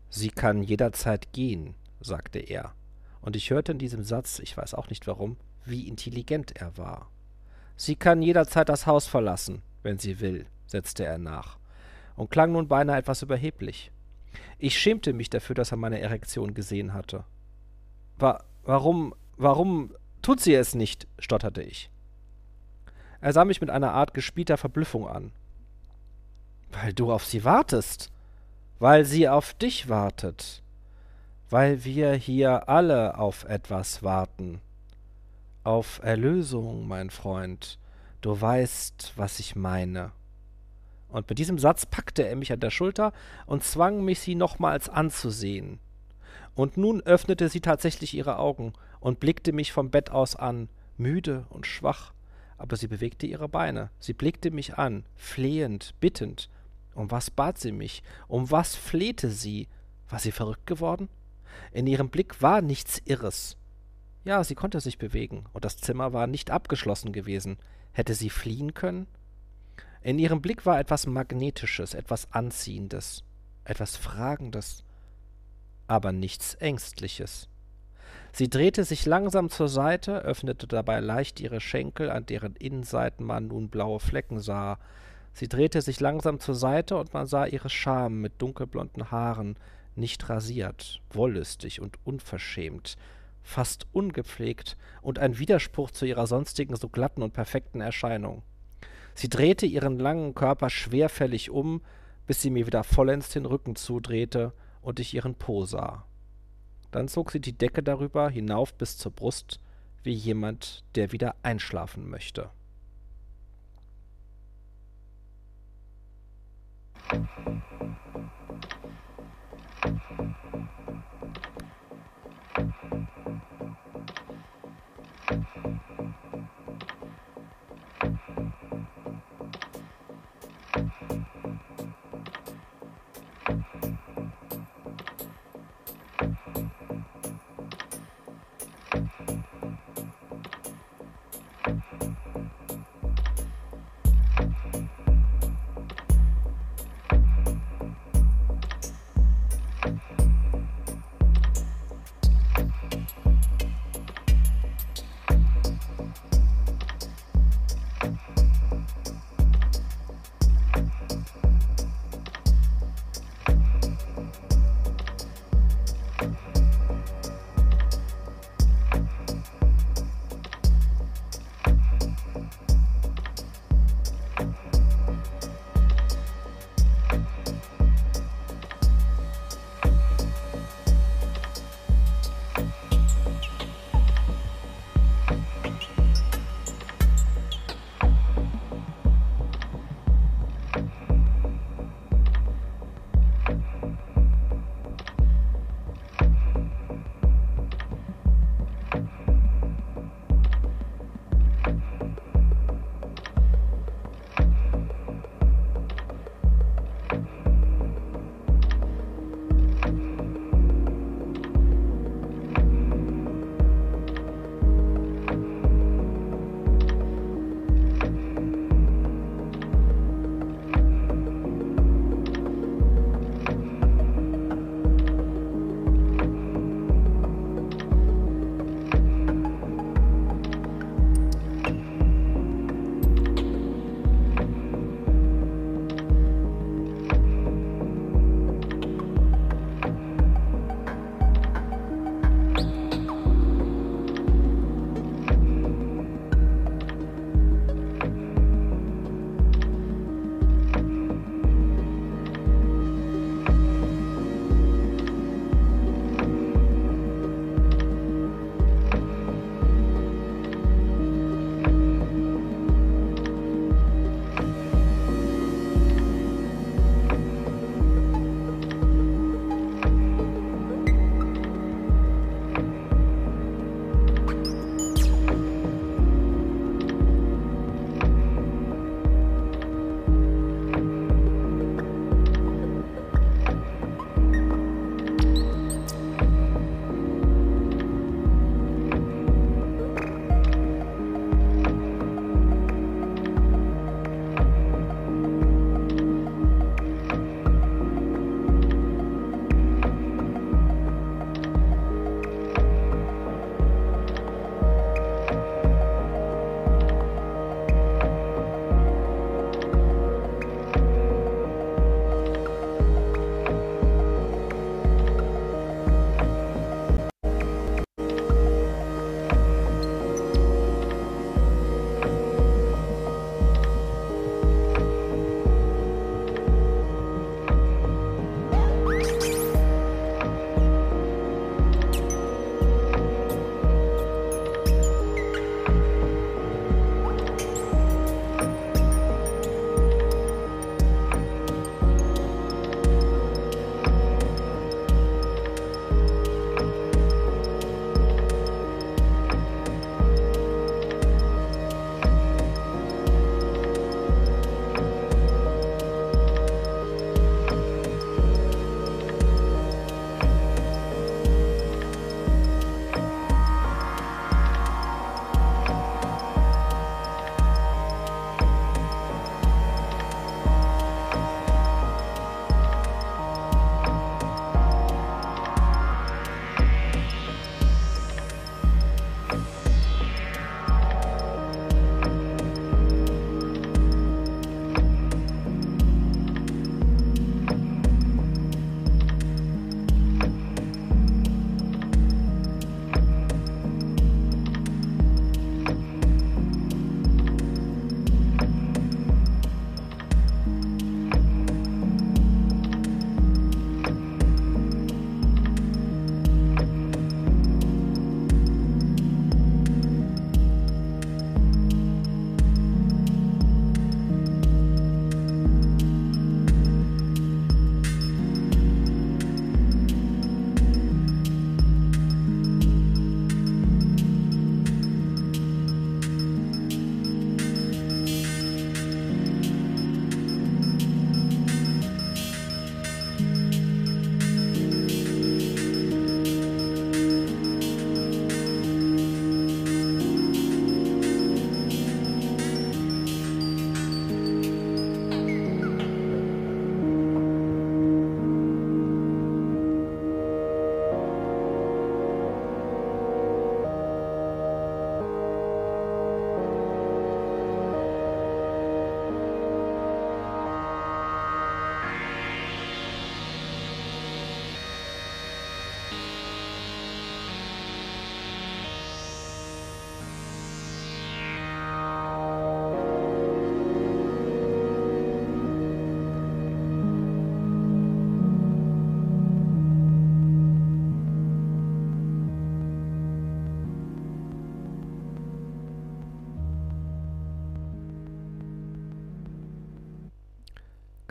Sie kann jederzeit gehen, sagte er. Und ich hörte in diesem Satz, ich weiß auch nicht warum, wie intelligent er war. Sie kann jederzeit das Haus verlassen, wenn sie will, setzte er nach, und klang nun beinahe etwas überheblich. Ich schämte mich dafür, dass er meine Erektion gesehen hatte. Wa warum, warum tut sie es nicht? stotterte ich. Er sah mich mit einer Art gespielter Verblüffung an. Weil du auf sie wartest. Weil sie auf dich wartet. Weil wir hier alle auf etwas warten. Auf Erlösung, mein Freund. Du weißt, was ich meine. Und mit diesem Satz packte er mich an der Schulter und zwang mich, sie nochmals anzusehen. Und nun öffnete sie tatsächlich ihre Augen und blickte mich vom Bett aus an, müde und schwach, aber sie bewegte ihre Beine, sie blickte mich an, flehend, bittend. Um was bat sie mich? Um was flehte sie? War sie verrückt geworden? In ihrem Blick war nichts Irres. Ja, sie konnte sich bewegen, und das Zimmer war nicht abgeschlossen gewesen. Hätte sie fliehen können? In ihrem Blick war etwas Magnetisches, etwas Anziehendes, etwas Fragendes, aber nichts Ängstliches. Sie drehte sich langsam zur Seite, öffnete dabei leicht ihre Schenkel, an deren Innenseiten man nun blaue Flecken sah. Sie drehte sich langsam zur Seite, und man sah ihre Scham mit dunkelblonden Haaren, nicht rasiert, wollüstig und unverschämt, fast ungepflegt und ein Widerspruch zu ihrer sonstigen so glatten und perfekten Erscheinung. Sie drehte ihren langen Körper schwerfällig um, bis sie mir wieder vollends den Rücken zudrehte und ich ihren Po sah. Dann zog sie die Decke darüber hinauf bis zur Brust, wie jemand, der wieder einschlafen möchte. Thank you.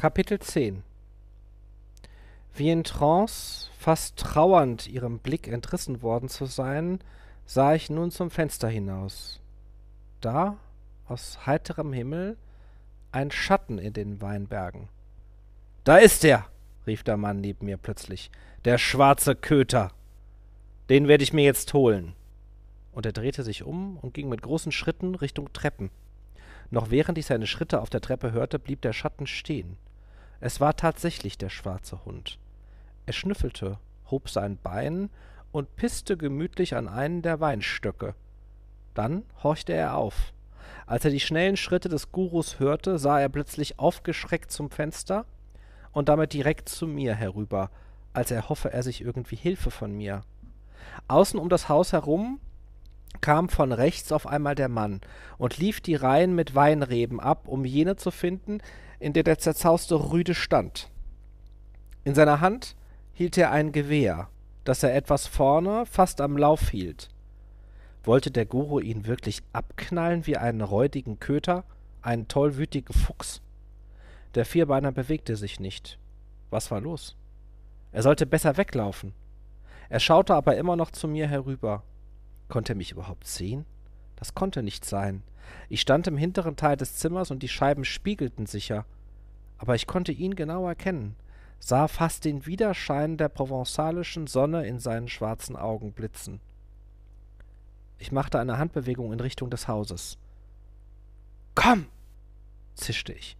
Kapitel 10 Wie in Trance, fast trauernd ihrem Blick entrissen worden zu sein, sah ich nun zum Fenster hinaus. Da, aus heiterem Himmel, ein Schatten in den Weinbergen. »Da ist er!« rief der Mann neben mir plötzlich. »Der schwarze Köter! Den werde ich mir jetzt holen!« Und er drehte sich um und ging mit großen Schritten Richtung Treppen. Noch während ich seine Schritte auf der Treppe hörte, blieb der Schatten stehen. Es war tatsächlich der schwarze Hund. Er schnüffelte, hob sein Bein und pißte gemütlich an einen der Weinstöcke. Dann horchte er auf. Als er die schnellen Schritte des Gurus hörte, sah er plötzlich aufgeschreckt zum Fenster und damit direkt zu mir herüber, als erhoffe er sich irgendwie Hilfe von mir. Außen um das Haus herum kam von rechts auf einmal der Mann und lief die Reihen mit Weinreben ab, um jene zu finden, in der der zerzauste Rüde stand. In seiner Hand hielt er ein Gewehr, das er etwas vorne, fast am Lauf hielt. Wollte der Guru ihn wirklich abknallen wie einen räudigen Köter, einen tollwütigen Fuchs? Der Vierbeiner bewegte sich nicht. Was war los? Er sollte besser weglaufen. Er schaute aber immer noch zu mir herüber. Konnte er mich überhaupt sehen? Das konnte nicht sein. Ich stand im hinteren Teil des Zimmers und die Scheiben spiegelten sicher. Aber ich konnte ihn genau erkennen, sah fast den Widerschein der provençalischen Sonne in seinen schwarzen Augen blitzen. Ich machte eine Handbewegung in Richtung des Hauses. Komm, zischte ich.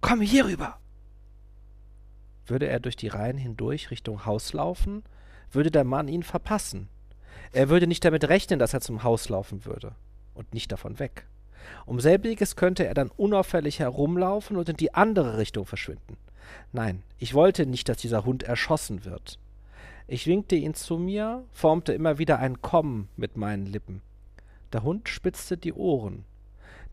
Komm hier rüber. Würde er durch die Reihen hindurch Richtung Haus laufen, würde der Mann ihn verpassen. Er würde nicht damit rechnen, dass er zum Haus laufen würde. Und nicht davon weg. Um selbiges könnte er dann unauffällig herumlaufen und in die andere Richtung verschwinden. Nein, ich wollte nicht, dass dieser Hund erschossen wird. Ich winkte ihn zu mir, formte immer wieder ein Kommen mit meinen Lippen. Der Hund spitzte die Ohren.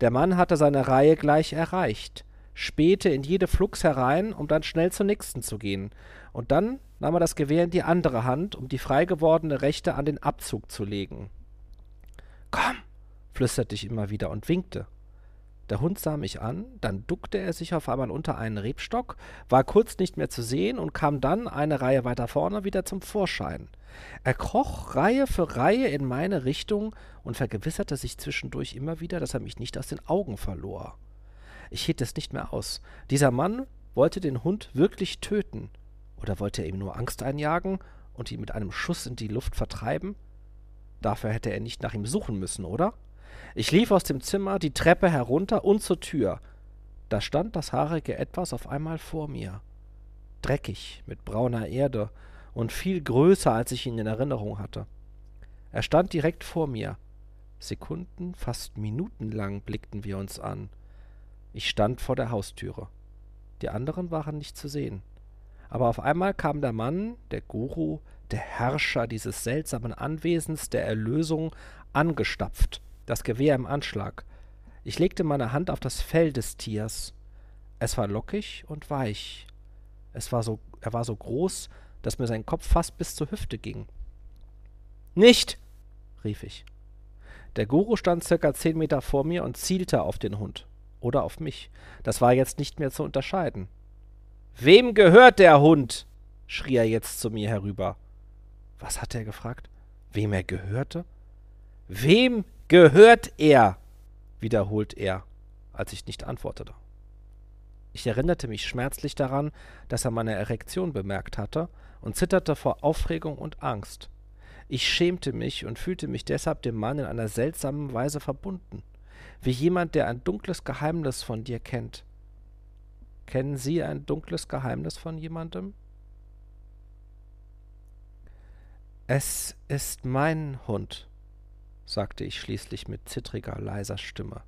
Der Mann hatte seine Reihe gleich erreicht, spähte in jede Flux herein, um dann schnell zur nächsten zu gehen, und dann nahm er das Gewehr in die andere Hand, um die frei gewordene rechte an den Abzug zu legen. Komm, flüsterte ich immer wieder und winkte. Der Hund sah mich an, dann duckte er sich auf einmal unter einen Rebstock, war kurz nicht mehr zu sehen und kam dann eine Reihe weiter vorne wieder zum Vorschein. Er kroch Reihe für Reihe in meine Richtung und vergewisserte sich zwischendurch immer wieder, dass er mich nicht aus den Augen verlor. Ich hielt es nicht mehr aus. Dieser Mann wollte den Hund wirklich töten. Oder wollte er ihm nur Angst einjagen und ihn mit einem Schuss in die Luft vertreiben? Dafür hätte er nicht nach ihm suchen müssen, oder? Ich lief aus dem Zimmer, die Treppe herunter und zur Tür. Da stand das haarige Etwas auf einmal vor mir. Dreckig, mit brauner Erde und viel größer, als ich ihn in Erinnerung hatte. Er stand direkt vor mir. Sekunden, fast minutenlang blickten wir uns an. Ich stand vor der Haustüre. Die anderen waren nicht zu sehen. Aber auf einmal kam der Mann, der Guru, der Herrscher dieses seltsamen Anwesens der Erlösung, angestapft das Gewehr im Anschlag. Ich legte meine Hand auf das Fell des Tiers. Es war lockig und weich. Es war so, er war so groß, dass mir sein Kopf fast bis zur Hüfte ging. Nicht! rief ich. Der Guru stand circa zehn Meter vor mir und zielte auf den Hund. Oder auf mich. Das war jetzt nicht mehr zu unterscheiden. Wem gehört der Hund? schrie er jetzt zu mir herüber. Was hat er gefragt? Wem er gehörte? Wem Gehört er, wiederholt er, als ich nicht antwortete. Ich erinnerte mich schmerzlich daran, dass er meine Erektion bemerkt hatte und zitterte vor Aufregung und Angst. Ich schämte mich und fühlte mich deshalb dem Mann in einer seltsamen Weise verbunden, wie jemand, der ein dunkles Geheimnis von dir kennt. Kennen Sie ein dunkles Geheimnis von jemandem? Es ist mein Hund, sagte ich schließlich mit zittriger, leiser Stimme.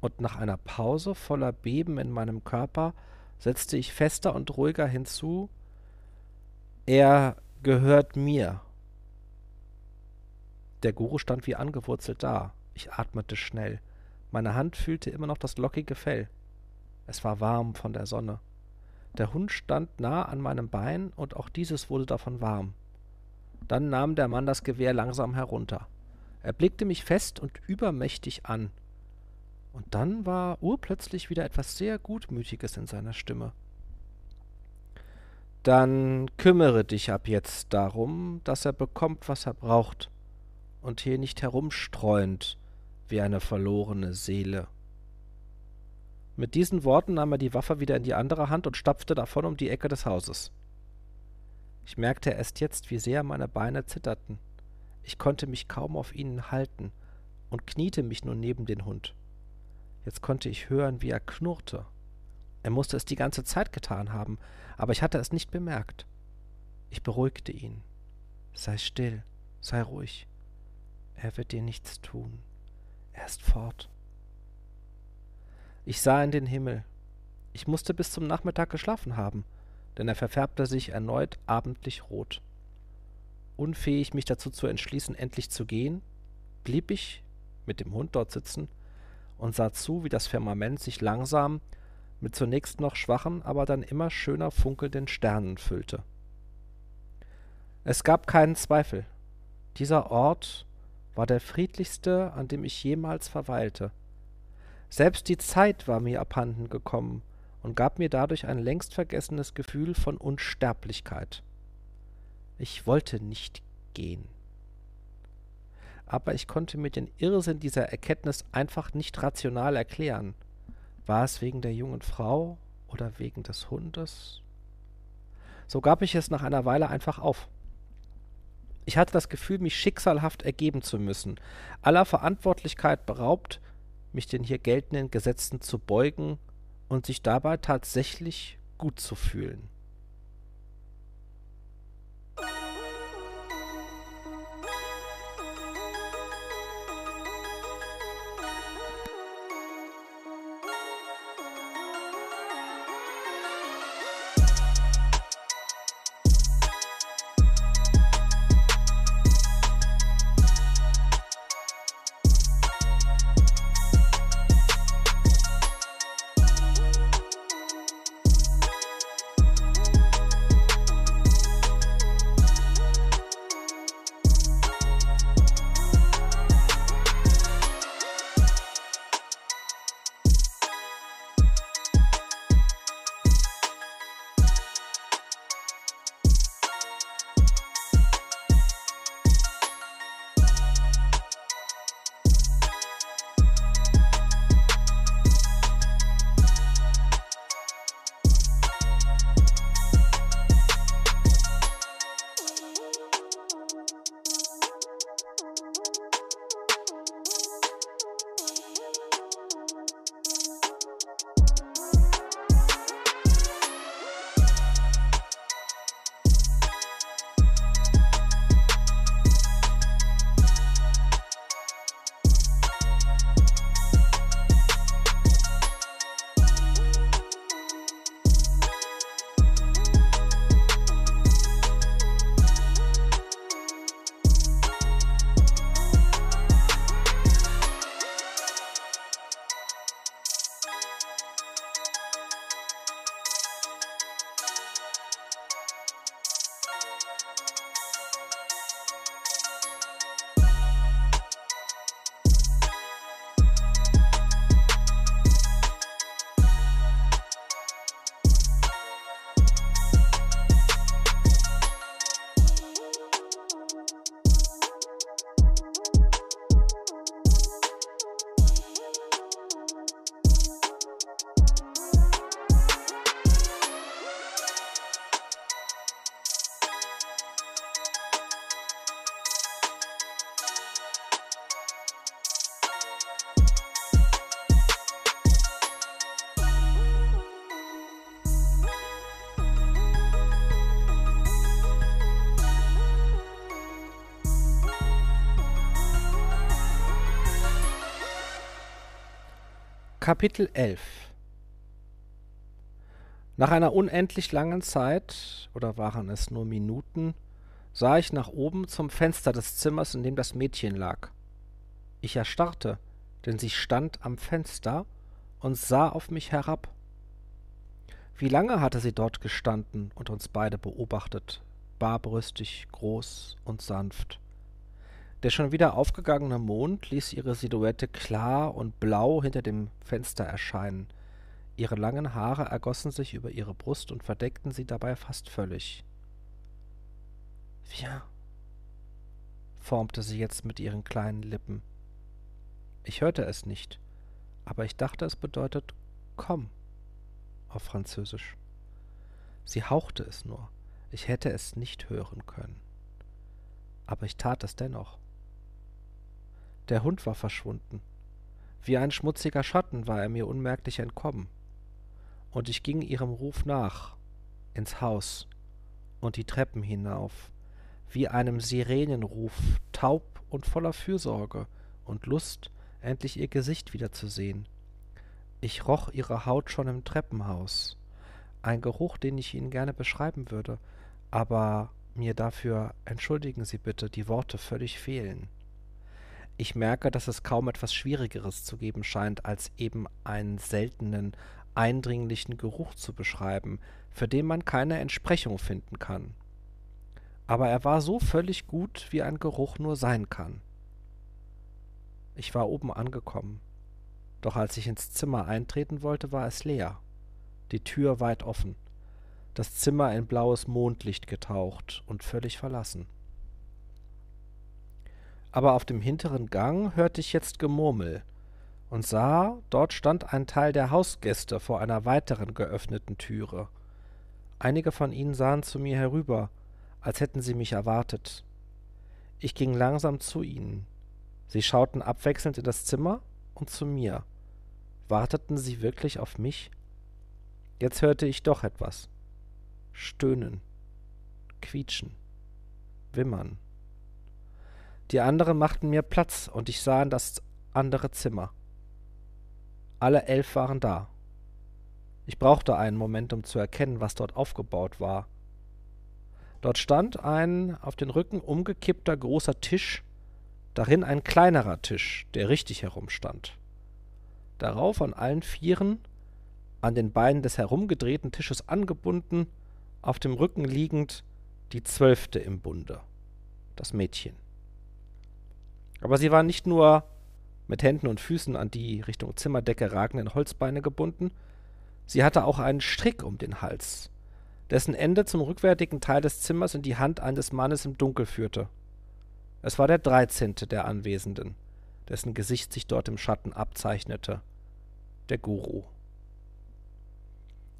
Und nach einer Pause voller Beben in meinem Körper setzte ich fester und ruhiger hinzu Er gehört mir. Der Guru stand wie angewurzelt da. Ich atmete schnell. Meine Hand fühlte immer noch das lockige Fell. Es war warm von der Sonne. Der Hund stand nah an meinem Bein, und auch dieses wurde davon warm. Dann nahm der Mann das Gewehr langsam herunter. Er blickte mich fest und übermächtig an. Und dann war urplötzlich wieder etwas sehr Gutmütiges in seiner Stimme. Dann kümmere dich ab jetzt darum, dass er bekommt, was er braucht, und hier nicht herumstreuend wie eine verlorene Seele. Mit diesen Worten nahm er die Waffe wieder in die andere Hand und stapfte davon um die Ecke des Hauses. Ich merkte erst jetzt, wie sehr meine Beine zitterten. Ich konnte mich kaum auf ihnen halten und kniete mich nun neben den Hund. Jetzt konnte ich hören, wie er knurrte. Er musste es die ganze Zeit getan haben, aber ich hatte es nicht bemerkt. Ich beruhigte ihn. Sei still, sei ruhig. Er wird dir nichts tun. Er ist fort. Ich sah in den Himmel. Ich musste bis zum Nachmittag geschlafen haben, denn er verfärbte sich erneut abendlich rot. Unfähig, mich dazu zu entschließen, endlich zu gehen, blieb ich mit dem Hund dort sitzen und sah zu, wie das Firmament sich langsam mit zunächst noch schwachen, aber dann immer schöner funkelnden Sternen füllte. Es gab keinen Zweifel. Dieser Ort war der friedlichste, an dem ich jemals verweilte. Selbst die Zeit war mir abhanden gekommen und gab mir dadurch ein längst vergessenes Gefühl von Unsterblichkeit. Ich wollte nicht gehen. Aber ich konnte mir den Irrsinn dieser Erkenntnis einfach nicht rational erklären. War es wegen der jungen Frau oder wegen des Hundes? So gab ich es nach einer Weile einfach auf. Ich hatte das Gefühl, mich schicksalhaft ergeben zu müssen, aller Verantwortlichkeit beraubt, mich den hier geltenden Gesetzen zu beugen und sich dabei tatsächlich gut zu fühlen. Kapitel 11 Nach einer unendlich langen Zeit, oder waren es nur Minuten, sah ich nach oben zum Fenster des Zimmers, in dem das Mädchen lag. Ich erstarrte, denn sie stand am Fenster und sah auf mich herab. Wie lange hatte sie dort gestanden und uns beide beobachtet, barbrüstig, groß und sanft. Der schon wieder aufgegangene Mond ließ ihre Silhouette klar und blau hinter dem Fenster erscheinen. Ihre langen Haare ergossen sich über ihre Brust und verdeckten sie dabei fast völlig. Viens, formte sie jetzt mit ihren kleinen Lippen. Ich hörte es nicht, aber ich dachte, es bedeutet komm auf Französisch. Sie hauchte es nur, ich hätte es nicht hören können. Aber ich tat es dennoch. Der Hund war verschwunden. Wie ein schmutziger Schatten war er mir unmerklich entkommen. Und ich ging ihrem Ruf nach, ins Haus und die Treppen hinauf, wie einem Sirenenruf, taub und voller Fürsorge und Lust, endlich ihr Gesicht wiederzusehen. Ich roch ihre Haut schon im Treppenhaus. Ein Geruch, den ich Ihnen gerne beschreiben würde, aber mir dafür, entschuldigen Sie bitte, die Worte völlig fehlen. Ich merke, dass es kaum etwas Schwierigeres zu geben scheint, als eben einen seltenen, eindringlichen Geruch zu beschreiben, für den man keine Entsprechung finden kann. Aber er war so völlig gut, wie ein Geruch nur sein kann. Ich war oben angekommen. Doch als ich ins Zimmer eintreten wollte, war es leer. Die Tür weit offen. Das Zimmer in blaues Mondlicht getaucht und völlig verlassen. Aber auf dem hinteren Gang hörte ich jetzt Gemurmel und sah, dort stand ein Teil der Hausgäste vor einer weiteren geöffneten Türe. Einige von ihnen sahen zu mir herüber, als hätten sie mich erwartet. Ich ging langsam zu ihnen. Sie schauten abwechselnd in das Zimmer und zu mir. Warteten sie wirklich auf mich? Jetzt hörte ich doch etwas. Stöhnen, quietschen, wimmern. Die anderen machten mir Platz und ich sah in das andere Zimmer. Alle elf waren da. Ich brauchte einen Moment, um zu erkennen, was dort aufgebaut war. Dort stand ein auf den Rücken umgekippter großer Tisch darin ein kleinerer Tisch, der richtig herumstand. Darauf an allen Vieren, an den Beinen des herumgedrehten Tisches angebunden, auf dem Rücken liegend, die Zwölfte im Bunde, das Mädchen. Aber sie war nicht nur mit Händen und Füßen an die Richtung Zimmerdecke ragenden Holzbeine gebunden, sie hatte auch einen Strick um den Hals, dessen Ende zum rückwärtigen Teil des Zimmers in die Hand eines Mannes im Dunkel führte. Es war der dreizehnte der Anwesenden, dessen Gesicht sich dort im Schatten abzeichnete, der Guru.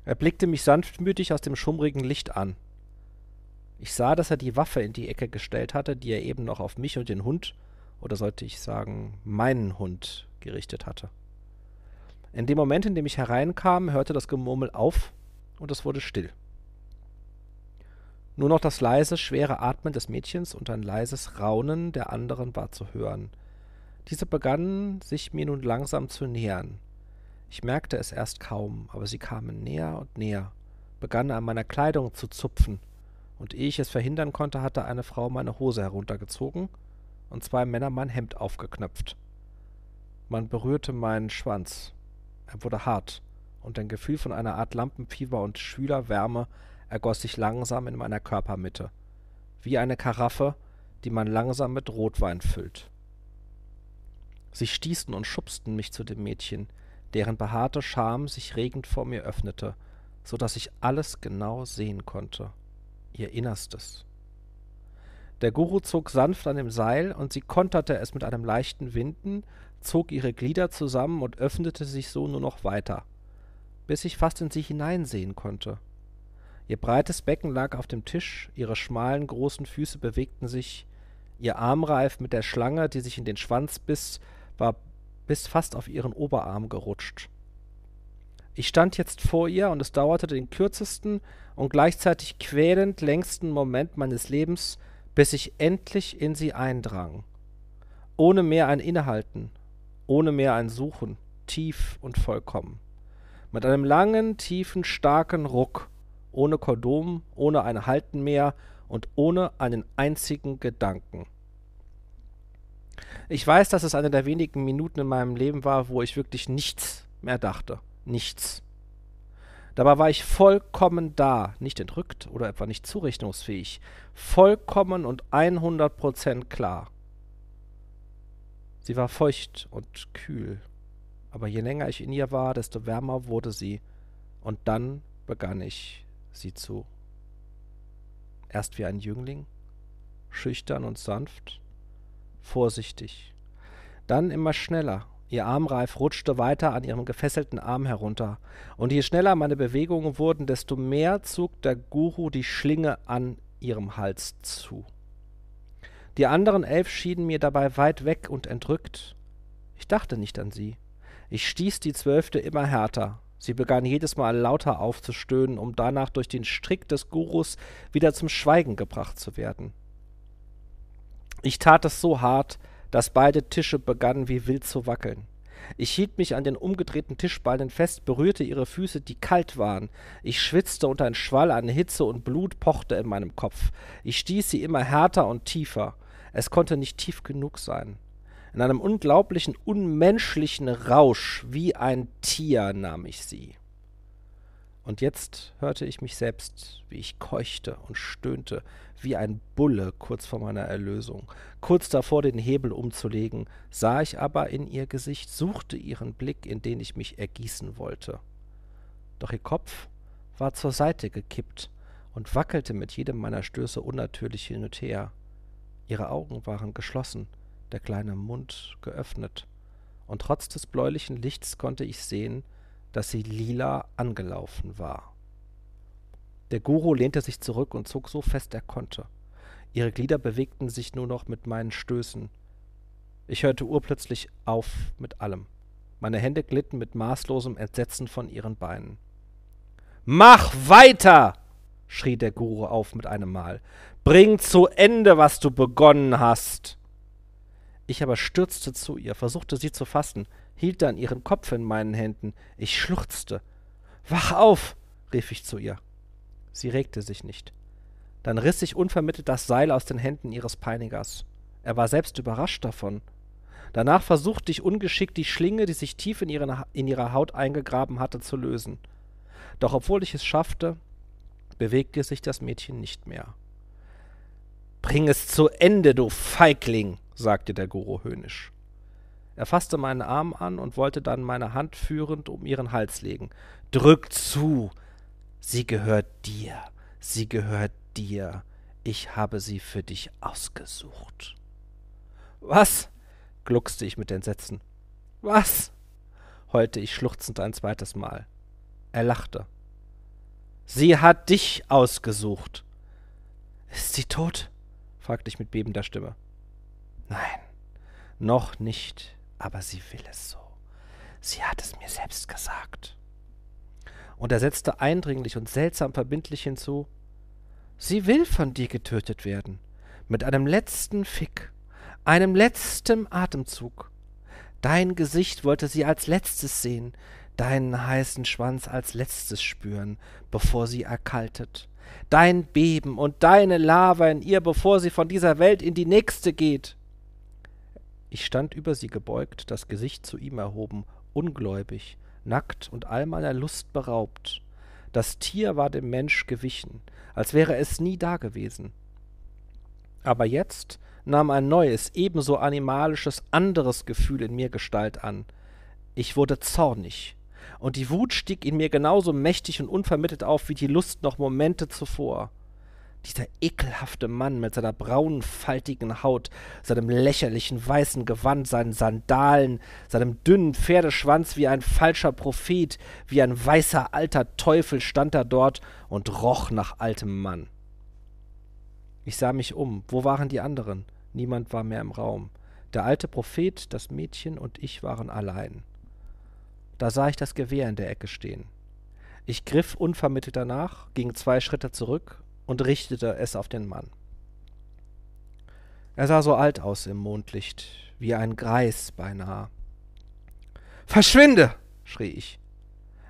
Er blickte mich sanftmütig aus dem schummrigen Licht an. Ich sah, dass er die Waffe in die Ecke gestellt hatte, die er eben noch auf mich und den Hund, oder sollte ich sagen, meinen Hund, gerichtet hatte. In dem Moment, in dem ich hereinkam, hörte das Gemurmel auf und es wurde still. Nur noch das leise, schwere Atmen des Mädchens und ein leises Raunen der anderen war zu hören. Diese begannen sich mir nun langsam zu nähern. Ich merkte es erst kaum, aber sie kamen näher und näher, begannen an meiner Kleidung zu zupfen, und ehe ich es verhindern konnte, hatte eine Frau meine Hose heruntergezogen und zwei Männer mein Hemd aufgeknöpft. Man berührte meinen Schwanz. Er wurde hart, und ein Gefühl von einer Art Lampenfieber und schwüler Wärme ergoss sich langsam in meiner Körpermitte, wie eine Karaffe, die man langsam mit Rotwein füllt. Sie stießen und schubsten mich zu dem Mädchen, deren behaarte Scham sich regend vor mir öffnete, so dass ich alles genau sehen konnte, ihr Innerstes. Der Guru zog sanft an dem Seil, und sie konterte es mit einem leichten Winden, zog ihre Glieder zusammen und öffnete sich so nur noch weiter, bis ich fast in sie hineinsehen konnte. Ihr breites Becken lag auf dem Tisch, ihre schmalen, großen Füße bewegten sich, ihr Armreif mit der Schlange, die sich in den Schwanz biss, war bis fast auf ihren Oberarm gerutscht. Ich stand jetzt vor ihr, und es dauerte den kürzesten und gleichzeitig quälend längsten Moment meines Lebens, bis ich endlich in sie eindrang. Ohne mehr ein Innehalten, ohne mehr ein Suchen, tief und vollkommen. Mit einem langen, tiefen, starken Ruck ohne Kondom, ohne ein Halten mehr und ohne einen einzigen Gedanken. Ich weiß, dass es eine der wenigen Minuten in meinem Leben war, wo ich wirklich nichts mehr dachte. Nichts. Dabei war ich vollkommen da, nicht entrückt oder etwa nicht zurechnungsfähig, vollkommen und 100 Prozent klar. Sie war feucht und kühl, aber je länger ich in ihr war, desto wärmer wurde sie, und dann begann ich, sie zu. Erst wie ein Jüngling, schüchtern und sanft, vorsichtig, dann immer schneller. Ihr Armreif rutschte weiter an ihrem gefesselten Arm herunter, und je schneller meine Bewegungen wurden, desto mehr zog der Guru die Schlinge an ihrem Hals zu. Die anderen elf schienen mir dabei weit weg und entrückt. Ich dachte nicht an sie. Ich stieß die zwölfte immer härter. Sie begann jedes Mal lauter aufzustöhnen, um danach durch den Strick des Gurus wieder zum Schweigen gebracht zu werden. Ich tat es so hart, dass beide Tische begannen wie wild zu wackeln. Ich hielt mich an den umgedrehten Tischballen fest, berührte ihre Füße, die kalt waren. Ich schwitzte und ein Schwall an Hitze und Blut pochte in meinem Kopf. Ich stieß sie immer härter und tiefer. Es konnte nicht tief genug sein. In einem unglaublichen, unmenschlichen Rausch, wie ein Tier, nahm ich sie. Und jetzt hörte ich mich selbst, wie ich keuchte und stöhnte, wie ein Bulle kurz vor meiner Erlösung. Kurz davor, den Hebel umzulegen, sah ich aber in ihr Gesicht, suchte ihren Blick, in den ich mich ergießen wollte. Doch ihr Kopf war zur Seite gekippt und wackelte mit jedem meiner Stöße unnatürlich hin und her. Ihre Augen waren geschlossen, der kleine Mund geöffnet, und trotz des bläulichen Lichts konnte ich sehen, dass sie lila angelaufen war. Der Guru lehnte sich zurück und zog so fest er konnte. Ihre Glieder bewegten sich nur noch mit meinen Stößen. Ich hörte urplötzlich auf mit allem. Meine Hände glitten mit maßlosem Entsetzen von ihren Beinen. Mach weiter! schrie der Guru auf mit einem Mal. Bring zu Ende, was du begonnen hast. Ich aber stürzte zu ihr, versuchte sie zu fassen, hielt dann ihren Kopf in meinen Händen. Ich schluchzte. Wach auf! rief ich zu ihr. Sie regte sich nicht. Dann riss ich unvermittelt das Seil aus den Händen ihres Peinigers. Er war selbst überrascht davon. Danach versuchte ich ungeschickt, die Schlinge, die sich tief in, ihren, in ihrer Haut eingegraben hatte, zu lösen. Doch obwohl ich es schaffte, bewegte sich das Mädchen nicht mehr. Bring es zu Ende, du Feigling, sagte der Guru höhnisch. Er fasste meinen Arm an und wollte dann meine Hand führend um ihren Hals legen. Drück zu! Sie gehört dir, sie gehört dir. Ich habe sie für dich ausgesucht. Was? gluckste ich mit Entsetzen. Was? heulte ich schluchzend ein zweites Mal. Er lachte. Sie hat dich ausgesucht. Ist sie tot? fragte ich mit bebender Stimme. Nein, noch nicht, aber sie will es so. Sie hat es mir selbst gesagt. Und er setzte eindringlich und seltsam verbindlich hinzu, sie will von dir getötet werden, mit einem letzten Fick, einem letzten Atemzug. Dein Gesicht wollte sie als letztes sehen, deinen heißen Schwanz als letztes spüren, bevor sie erkaltet dein Beben und deine Lava in ihr, bevor sie von dieser Welt in die nächste geht. Ich stand über sie gebeugt, das Gesicht zu ihm erhoben, ungläubig, nackt und all meiner Lust beraubt. Das Tier war dem Mensch gewichen, als wäre es nie dagewesen. Aber jetzt nahm ein neues, ebenso animalisches, anderes Gefühl in mir Gestalt an. Ich wurde zornig, und die Wut stieg in mir genauso mächtig und unvermittelt auf wie die Lust noch Momente zuvor. Dieser ekelhafte Mann mit seiner braunen, faltigen Haut, seinem lächerlichen weißen Gewand, seinen Sandalen, seinem dünnen Pferdeschwanz wie ein falscher Prophet, wie ein weißer alter Teufel stand er dort und roch nach altem Mann. Ich sah mich um. Wo waren die anderen? Niemand war mehr im Raum. Der alte Prophet, das Mädchen und ich waren allein. Da sah ich das Gewehr in der Ecke stehen. Ich griff unvermittelt danach, ging zwei Schritte zurück und richtete es auf den Mann. Er sah so alt aus im Mondlicht, wie ein Greis beinahe. Verschwinde! schrie ich.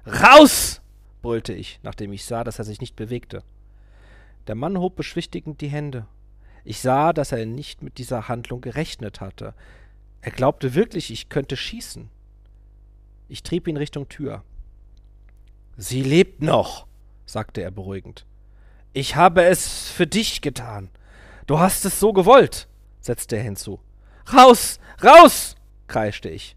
Raus! brüllte ich, nachdem ich sah, dass er sich nicht bewegte. Der Mann hob beschwichtigend die Hände. Ich sah, dass er nicht mit dieser Handlung gerechnet hatte. Er glaubte wirklich, ich könnte schießen. Ich trieb ihn Richtung Tür. Sie lebt noch, sagte er beruhigend. Ich habe es für dich getan. Du hast es so gewollt, setzte er hinzu. Raus, raus! kreischte ich.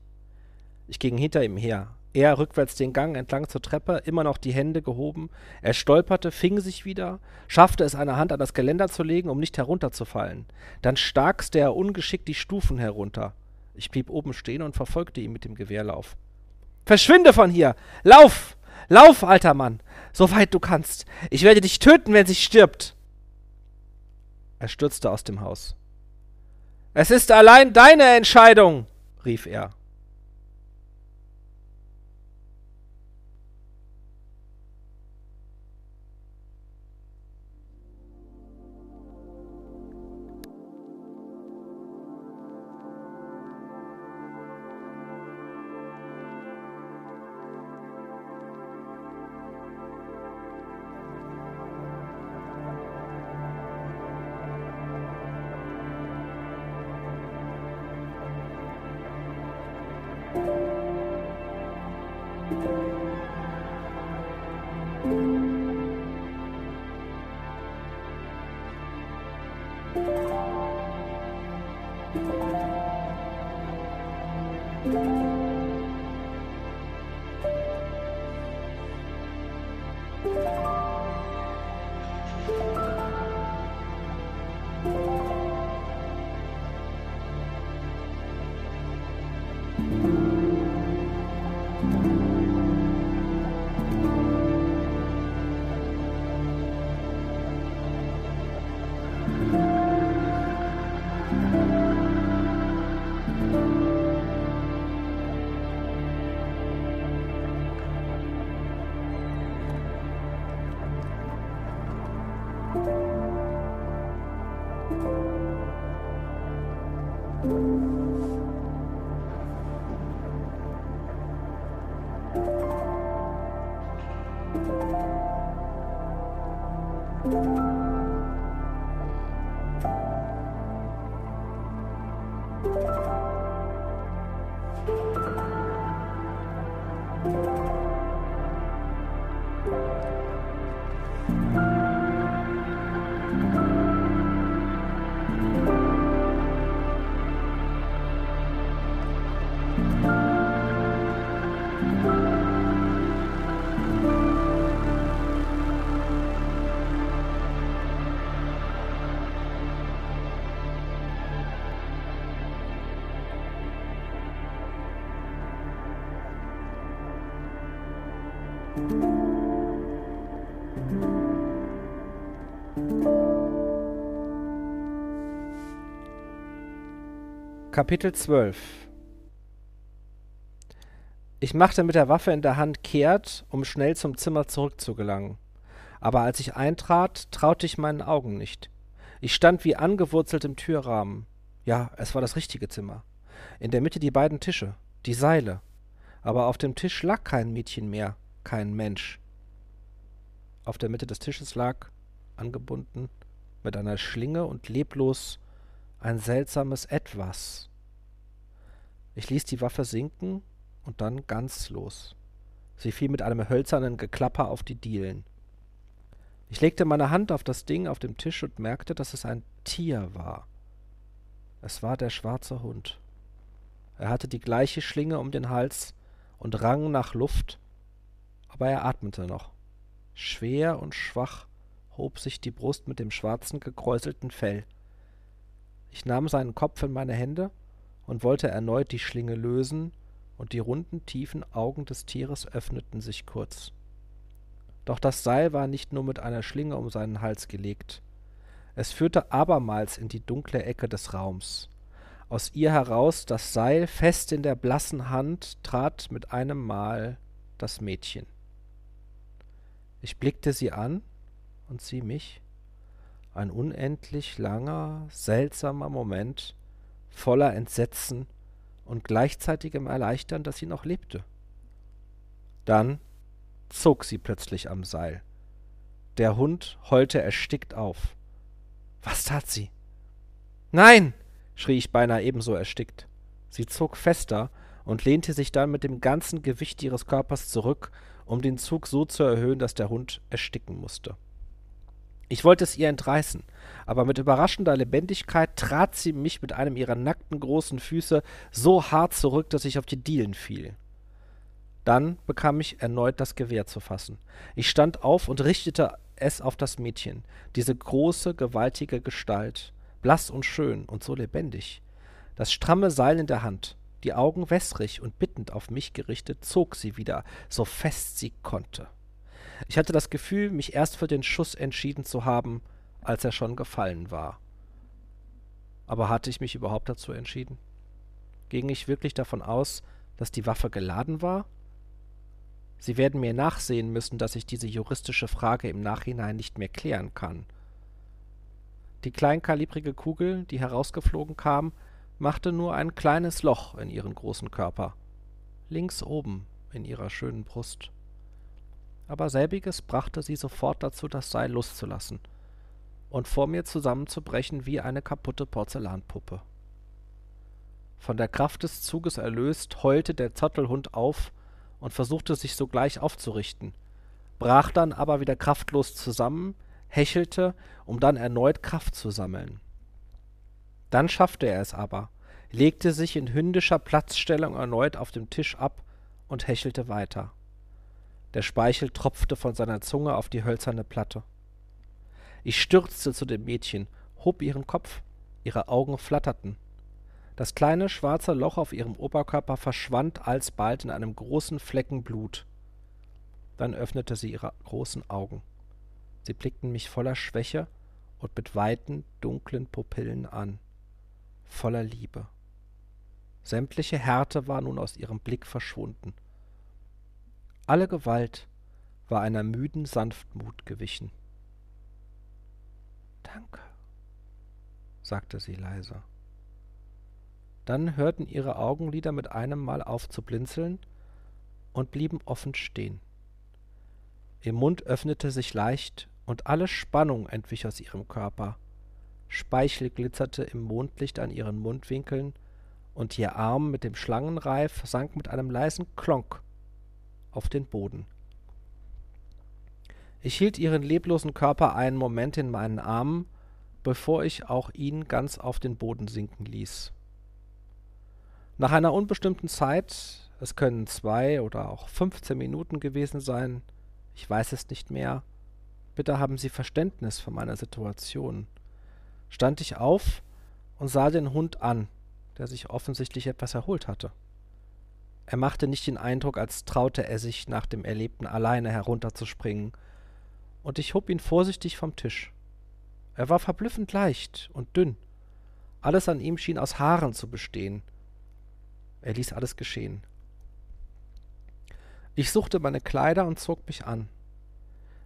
Ich ging hinter ihm her. Er rückwärts den Gang entlang zur Treppe, immer noch die Hände gehoben. Er stolperte, fing sich wieder, schaffte es, eine Hand an das Geländer zu legen, um nicht herunterzufallen. Dann starkste er ungeschickt die Stufen herunter. Ich blieb oben stehen und verfolgte ihn mit dem Gewehrlauf. Verschwinde von hier! Lauf! Lauf, alter Mann! So weit du kannst! Ich werde dich töten, wenn sie stirbt! Er stürzte aus dem Haus. Es ist allein deine Entscheidung, rief er. Kapitel 12 Ich machte mit der Waffe in der Hand kehrt, um schnell zum Zimmer zurückzugelangen. Aber als ich eintrat, traute ich meinen Augen nicht. Ich stand wie angewurzelt im Türrahmen. Ja, es war das richtige Zimmer. In der Mitte die beiden Tische, die Seile. Aber auf dem Tisch lag kein Mädchen mehr, kein Mensch. Auf der Mitte des Tisches lag, angebunden, mit einer Schlinge und leblos ein seltsames Etwas. Ich ließ die Waffe sinken und dann ganz los. Sie fiel mit einem hölzernen Geklapper auf die Dielen. Ich legte meine Hand auf das Ding auf dem Tisch und merkte, dass es ein Tier war. Es war der schwarze Hund. Er hatte die gleiche Schlinge um den Hals und rang nach Luft, aber er atmete noch. Schwer und schwach hob sich die Brust mit dem schwarzen gekräuselten Fell. Ich nahm seinen Kopf in meine Hände und wollte erneut die Schlinge lösen, und die runden, tiefen Augen des Tieres öffneten sich kurz. Doch das Seil war nicht nur mit einer Schlinge um seinen Hals gelegt. Es führte abermals in die dunkle Ecke des Raums. Aus ihr heraus das Seil fest in der blassen Hand trat mit einem Mal das Mädchen. Ich blickte sie an und sie mich ein unendlich langer, seltsamer Moment voller Entsetzen und gleichzeitigem Erleichtern, dass sie noch lebte. Dann zog sie plötzlich am Seil. Der Hund heulte erstickt auf. Was tat sie? Nein! schrie ich beinahe ebenso erstickt. Sie zog fester und lehnte sich dann mit dem ganzen Gewicht ihres Körpers zurück, um den Zug so zu erhöhen, dass der Hund ersticken musste. Ich wollte es ihr entreißen, aber mit überraschender Lebendigkeit trat sie mich mit einem ihrer nackten großen Füße so hart zurück, dass ich auf die Dielen fiel. Dann bekam ich erneut das Gewehr zu fassen. Ich stand auf und richtete es auf das Mädchen, diese große, gewaltige Gestalt, blass und schön und so lebendig. Das stramme Seil in der Hand, die Augen wässrig und bittend auf mich gerichtet, zog sie wieder, so fest sie konnte. Ich hatte das Gefühl, mich erst für den Schuss entschieden zu haben, als er schon gefallen war. Aber hatte ich mich überhaupt dazu entschieden? Ging ich wirklich davon aus, dass die Waffe geladen war? Sie werden mir nachsehen müssen, dass ich diese juristische Frage im Nachhinein nicht mehr klären kann. Die kleinkalibrige Kugel, die herausgeflogen kam, machte nur ein kleines Loch in ihren großen Körper, links oben in ihrer schönen Brust aber selbiges brachte sie sofort dazu, das Seil loszulassen und vor mir zusammenzubrechen wie eine kaputte Porzellanpuppe. Von der Kraft des Zuges erlöst, heulte der Zottelhund auf und versuchte sich sogleich aufzurichten, brach dann aber wieder kraftlos zusammen, hechelte, um dann erneut Kraft zu sammeln. Dann schaffte er es aber, legte sich in hündischer Platzstellung erneut auf dem Tisch ab und hechelte weiter. Der Speichel tropfte von seiner Zunge auf die hölzerne Platte. Ich stürzte zu dem Mädchen, hob ihren Kopf, ihre Augen flatterten. Das kleine schwarze Loch auf ihrem Oberkörper verschwand alsbald in einem großen Flecken Blut. Dann öffnete sie ihre großen Augen. Sie blickten mich voller Schwäche und mit weiten, dunklen Pupillen an, voller Liebe. Sämtliche Härte war nun aus ihrem Blick verschwunden. Alle Gewalt war einer müden Sanftmut gewichen. Danke, sagte sie leise. Dann hörten ihre Augenlider mit einem Mal auf zu blinzeln und blieben offen stehen. Ihr Mund öffnete sich leicht, und alle Spannung entwich aus ihrem Körper. Speichel glitzerte im Mondlicht an ihren Mundwinkeln, und ihr Arm mit dem Schlangenreif sank mit einem leisen Klonk auf den Boden. Ich hielt ihren leblosen Körper einen Moment in meinen Armen, bevor ich auch ihn ganz auf den Boden sinken ließ. Nach einer unbestimmten Zeit, es können zwei oder auch fünfzehn Minuten gewesen sein, ich weiß es nicht mehr, bitte haben Sie Verständnis für meine Situation, stand ich auf und sah den Hund an, der sich offensichtlich etwas erholt hatte. Er machte nicht den Eindruck, als traute er sich nach dem Erlebten alleine herunterzuspringen, und ich hob ihn vorsichtig vom Tisch. Er war verblüffend leicht und dünn. Alles an ihm schien aus Haaren zu bestehen. Er ließ alles geschehen. Ich suchte meine Kleider und zog mich an.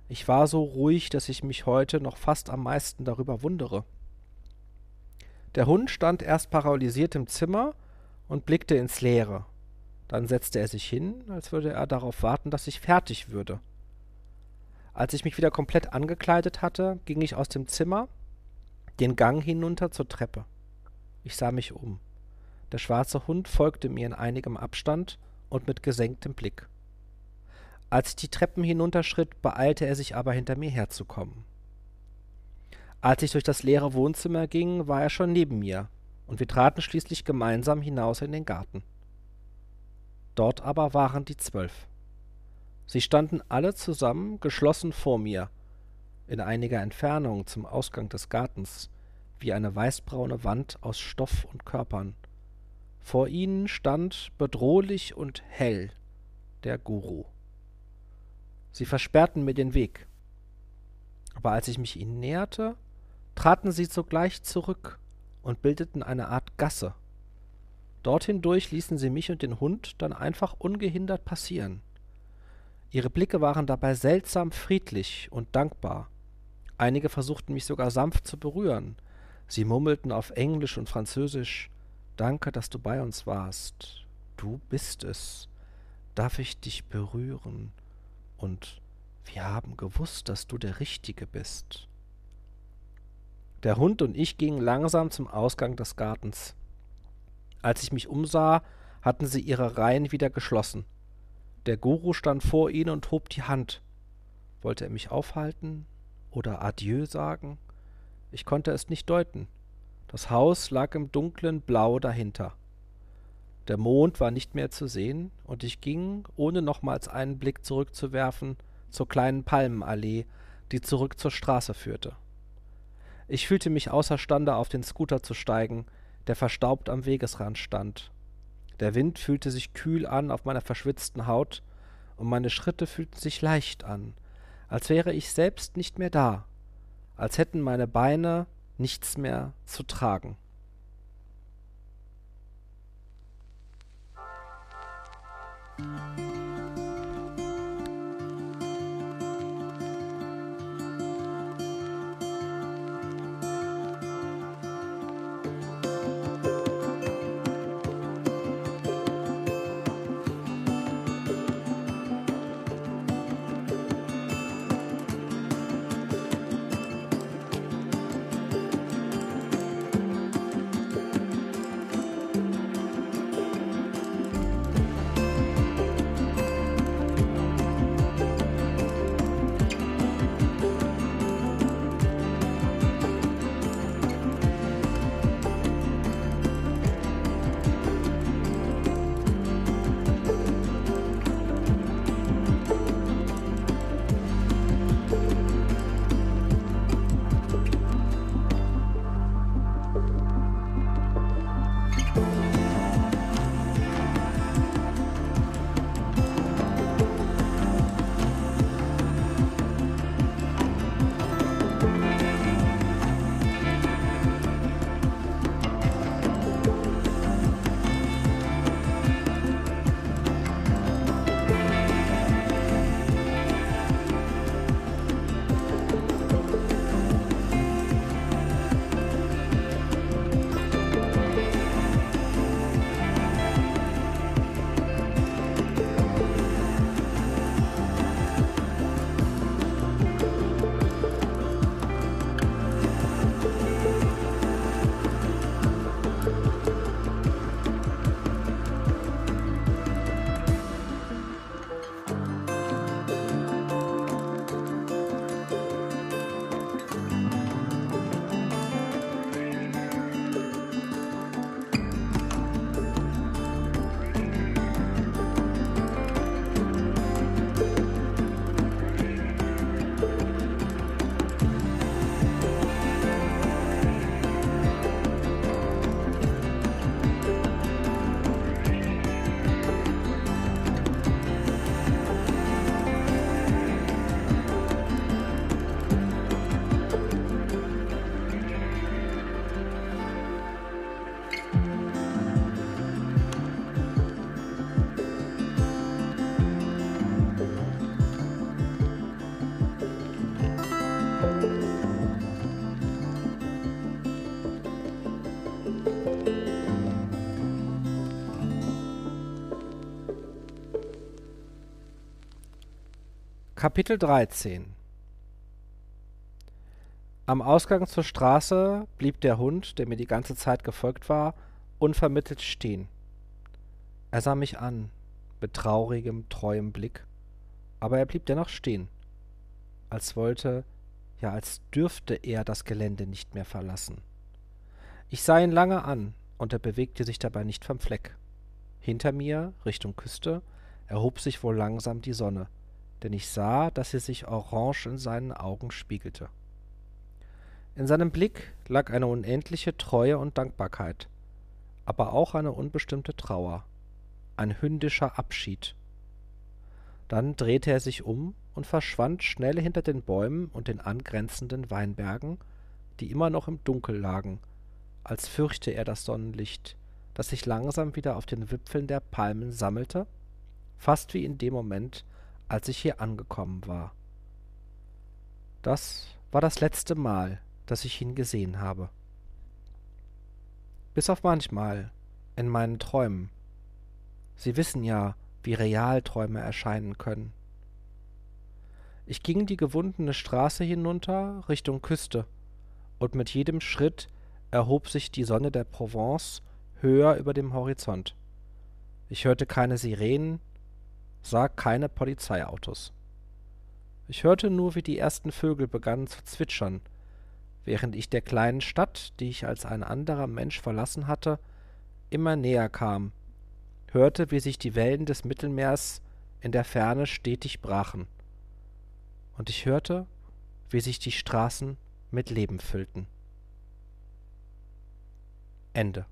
Ich war so ruhig, dass ich mich heute noch fast am meisten darüber wundere. Der Hund stand erst paralysiert im Zimmer und blickte ins Leere. Dann setzte er sich hin, als würde er darauf warten, dass ich fertig würde. Als ich mich wieder komplett angekleidet hatte, ging ich aus dem Zimmer, den Gang hinunter zur Treppe. Ich sah mich um. Der schwarze Hund folgte mir in einigem Abstand und mit gesenktem Blick. Als ich die Treppen hinunterschritt, beeilte er sich aber hinter mir herzukommen. Als ich durch das leere Wohnzimmer ging, war er schon neben mir, und wir traten schließlich gemeinsam hinaus in den Garten. Dort aber waren die zwölf. Sie standen alle zusammen geschlossen vor mir, in einiger Entfernung zum Ausgang des Gartens, wie eine weißbraune Wand aus Stoff und Körpern. Vor ihnen stand bedrohlich und hell der Guru. Sie versperrten mir den Weg. Aber als ich mich ihnen näherte, traten sie sogleich zurück und bildeten eine Art Gasse Dort hindurch ließen sie mich und den Hund dann einfach ungehindert passieren. Ihre Blicke waren dabei seltsam friedlich und dankbar. Einige versuchten mich sogar sanft zu berühren. Sie murmelten auf Englisch und Französisch Danke, dass du bei uns warst. Du bist es. Darf ich dich berühren? Und wir haben gewusst, dass du der Richtige bist. Der Hund und ich gingen langsam zum Ausgang des Gartens. Als ich mich umsah, hatten sie ihre Reihen wieder geschlossen. Der Guru stand vor ihnen und hob die Hand. Wollte er mich aufhalten oder Adieu sagen? Ich konnte es nicht deuten. Das Haus lag im dunklen Blau dahinter. Der Mond war nicht mehr zu sehen, und ich ging, ohne nochmals einen Blick zurückzuwerfen, zur kleinen Palmenallee, die zurück zur Straße führte. Ich fühlte mich außerstande, auf den Scooter zu steigen, der verstaubt am Wegesrand stand. Der Wind fühlte sich kühl an auf meiner verschwitzten Haut, und meine Schritte fühlten sich leicht an, als wäre ich selbst nicht mehr da, als hätten meine Beine nichts mehr zu tragen. Kapitel 13 Am Ausgang zur Straße blieb der Hund, der mir die ganze Zeit gefolgt war, unvermittelt stehen. Er sah mich an, mit traurigem, treuem Blick, aber er blieb dennoch stehen, als wollte, ja als dürfte er das Gelände nicht mehr verlassen. Ich sah ihn lange an, und er bewegte sich dabei nicht vom Fleck. Hinter mir, Richtung Küste, erhob sich wohl langsam die Sonne denn ich sah, dass sie sich orange in seinen Augen spiegelte. In seinem Blick lag eine unendliche Treue und Dankbarkeit, aber auch eine unbestimmte Trauer, ein hündischer Abschied. Dann drehte er sich um und verschwand schnell hinter den Bäumen und den angrenzenden Weinbergen, die immer noch im Dunkel lagen, als fürchte er das Sonnenlicht, das sich langsam wieder auf den Wipfeln der Palmen sammelte, fast wie in dem Moment, als ich hier angekommen war. Das war das letzte Mal, dass ich ihn gesehen habe. Bis auf manchmal in meinen Träumen. Sie wissen ja, wie real Träume erscheinen können. Ich ging die gewundene Straße hinunter Richtung Küste, und mit jedem Schritt erhob sich die Sonne der Provence höher über dem Horizont. Ich hörte keine Sirenen, sah keine Polizeiautos. Ich hörte nur, wie die ersten Vögel begannen zu zwitschern, während ich der kleinen Stadt, die ich als ein anderer Mensch verlassen hatte, immer näher kam, hörte, wie sich die Wellen des Mittelmeers in der Ferne stetig brachen. Und ich hörte, wie sich die Straßen mit Leben füllten. Ende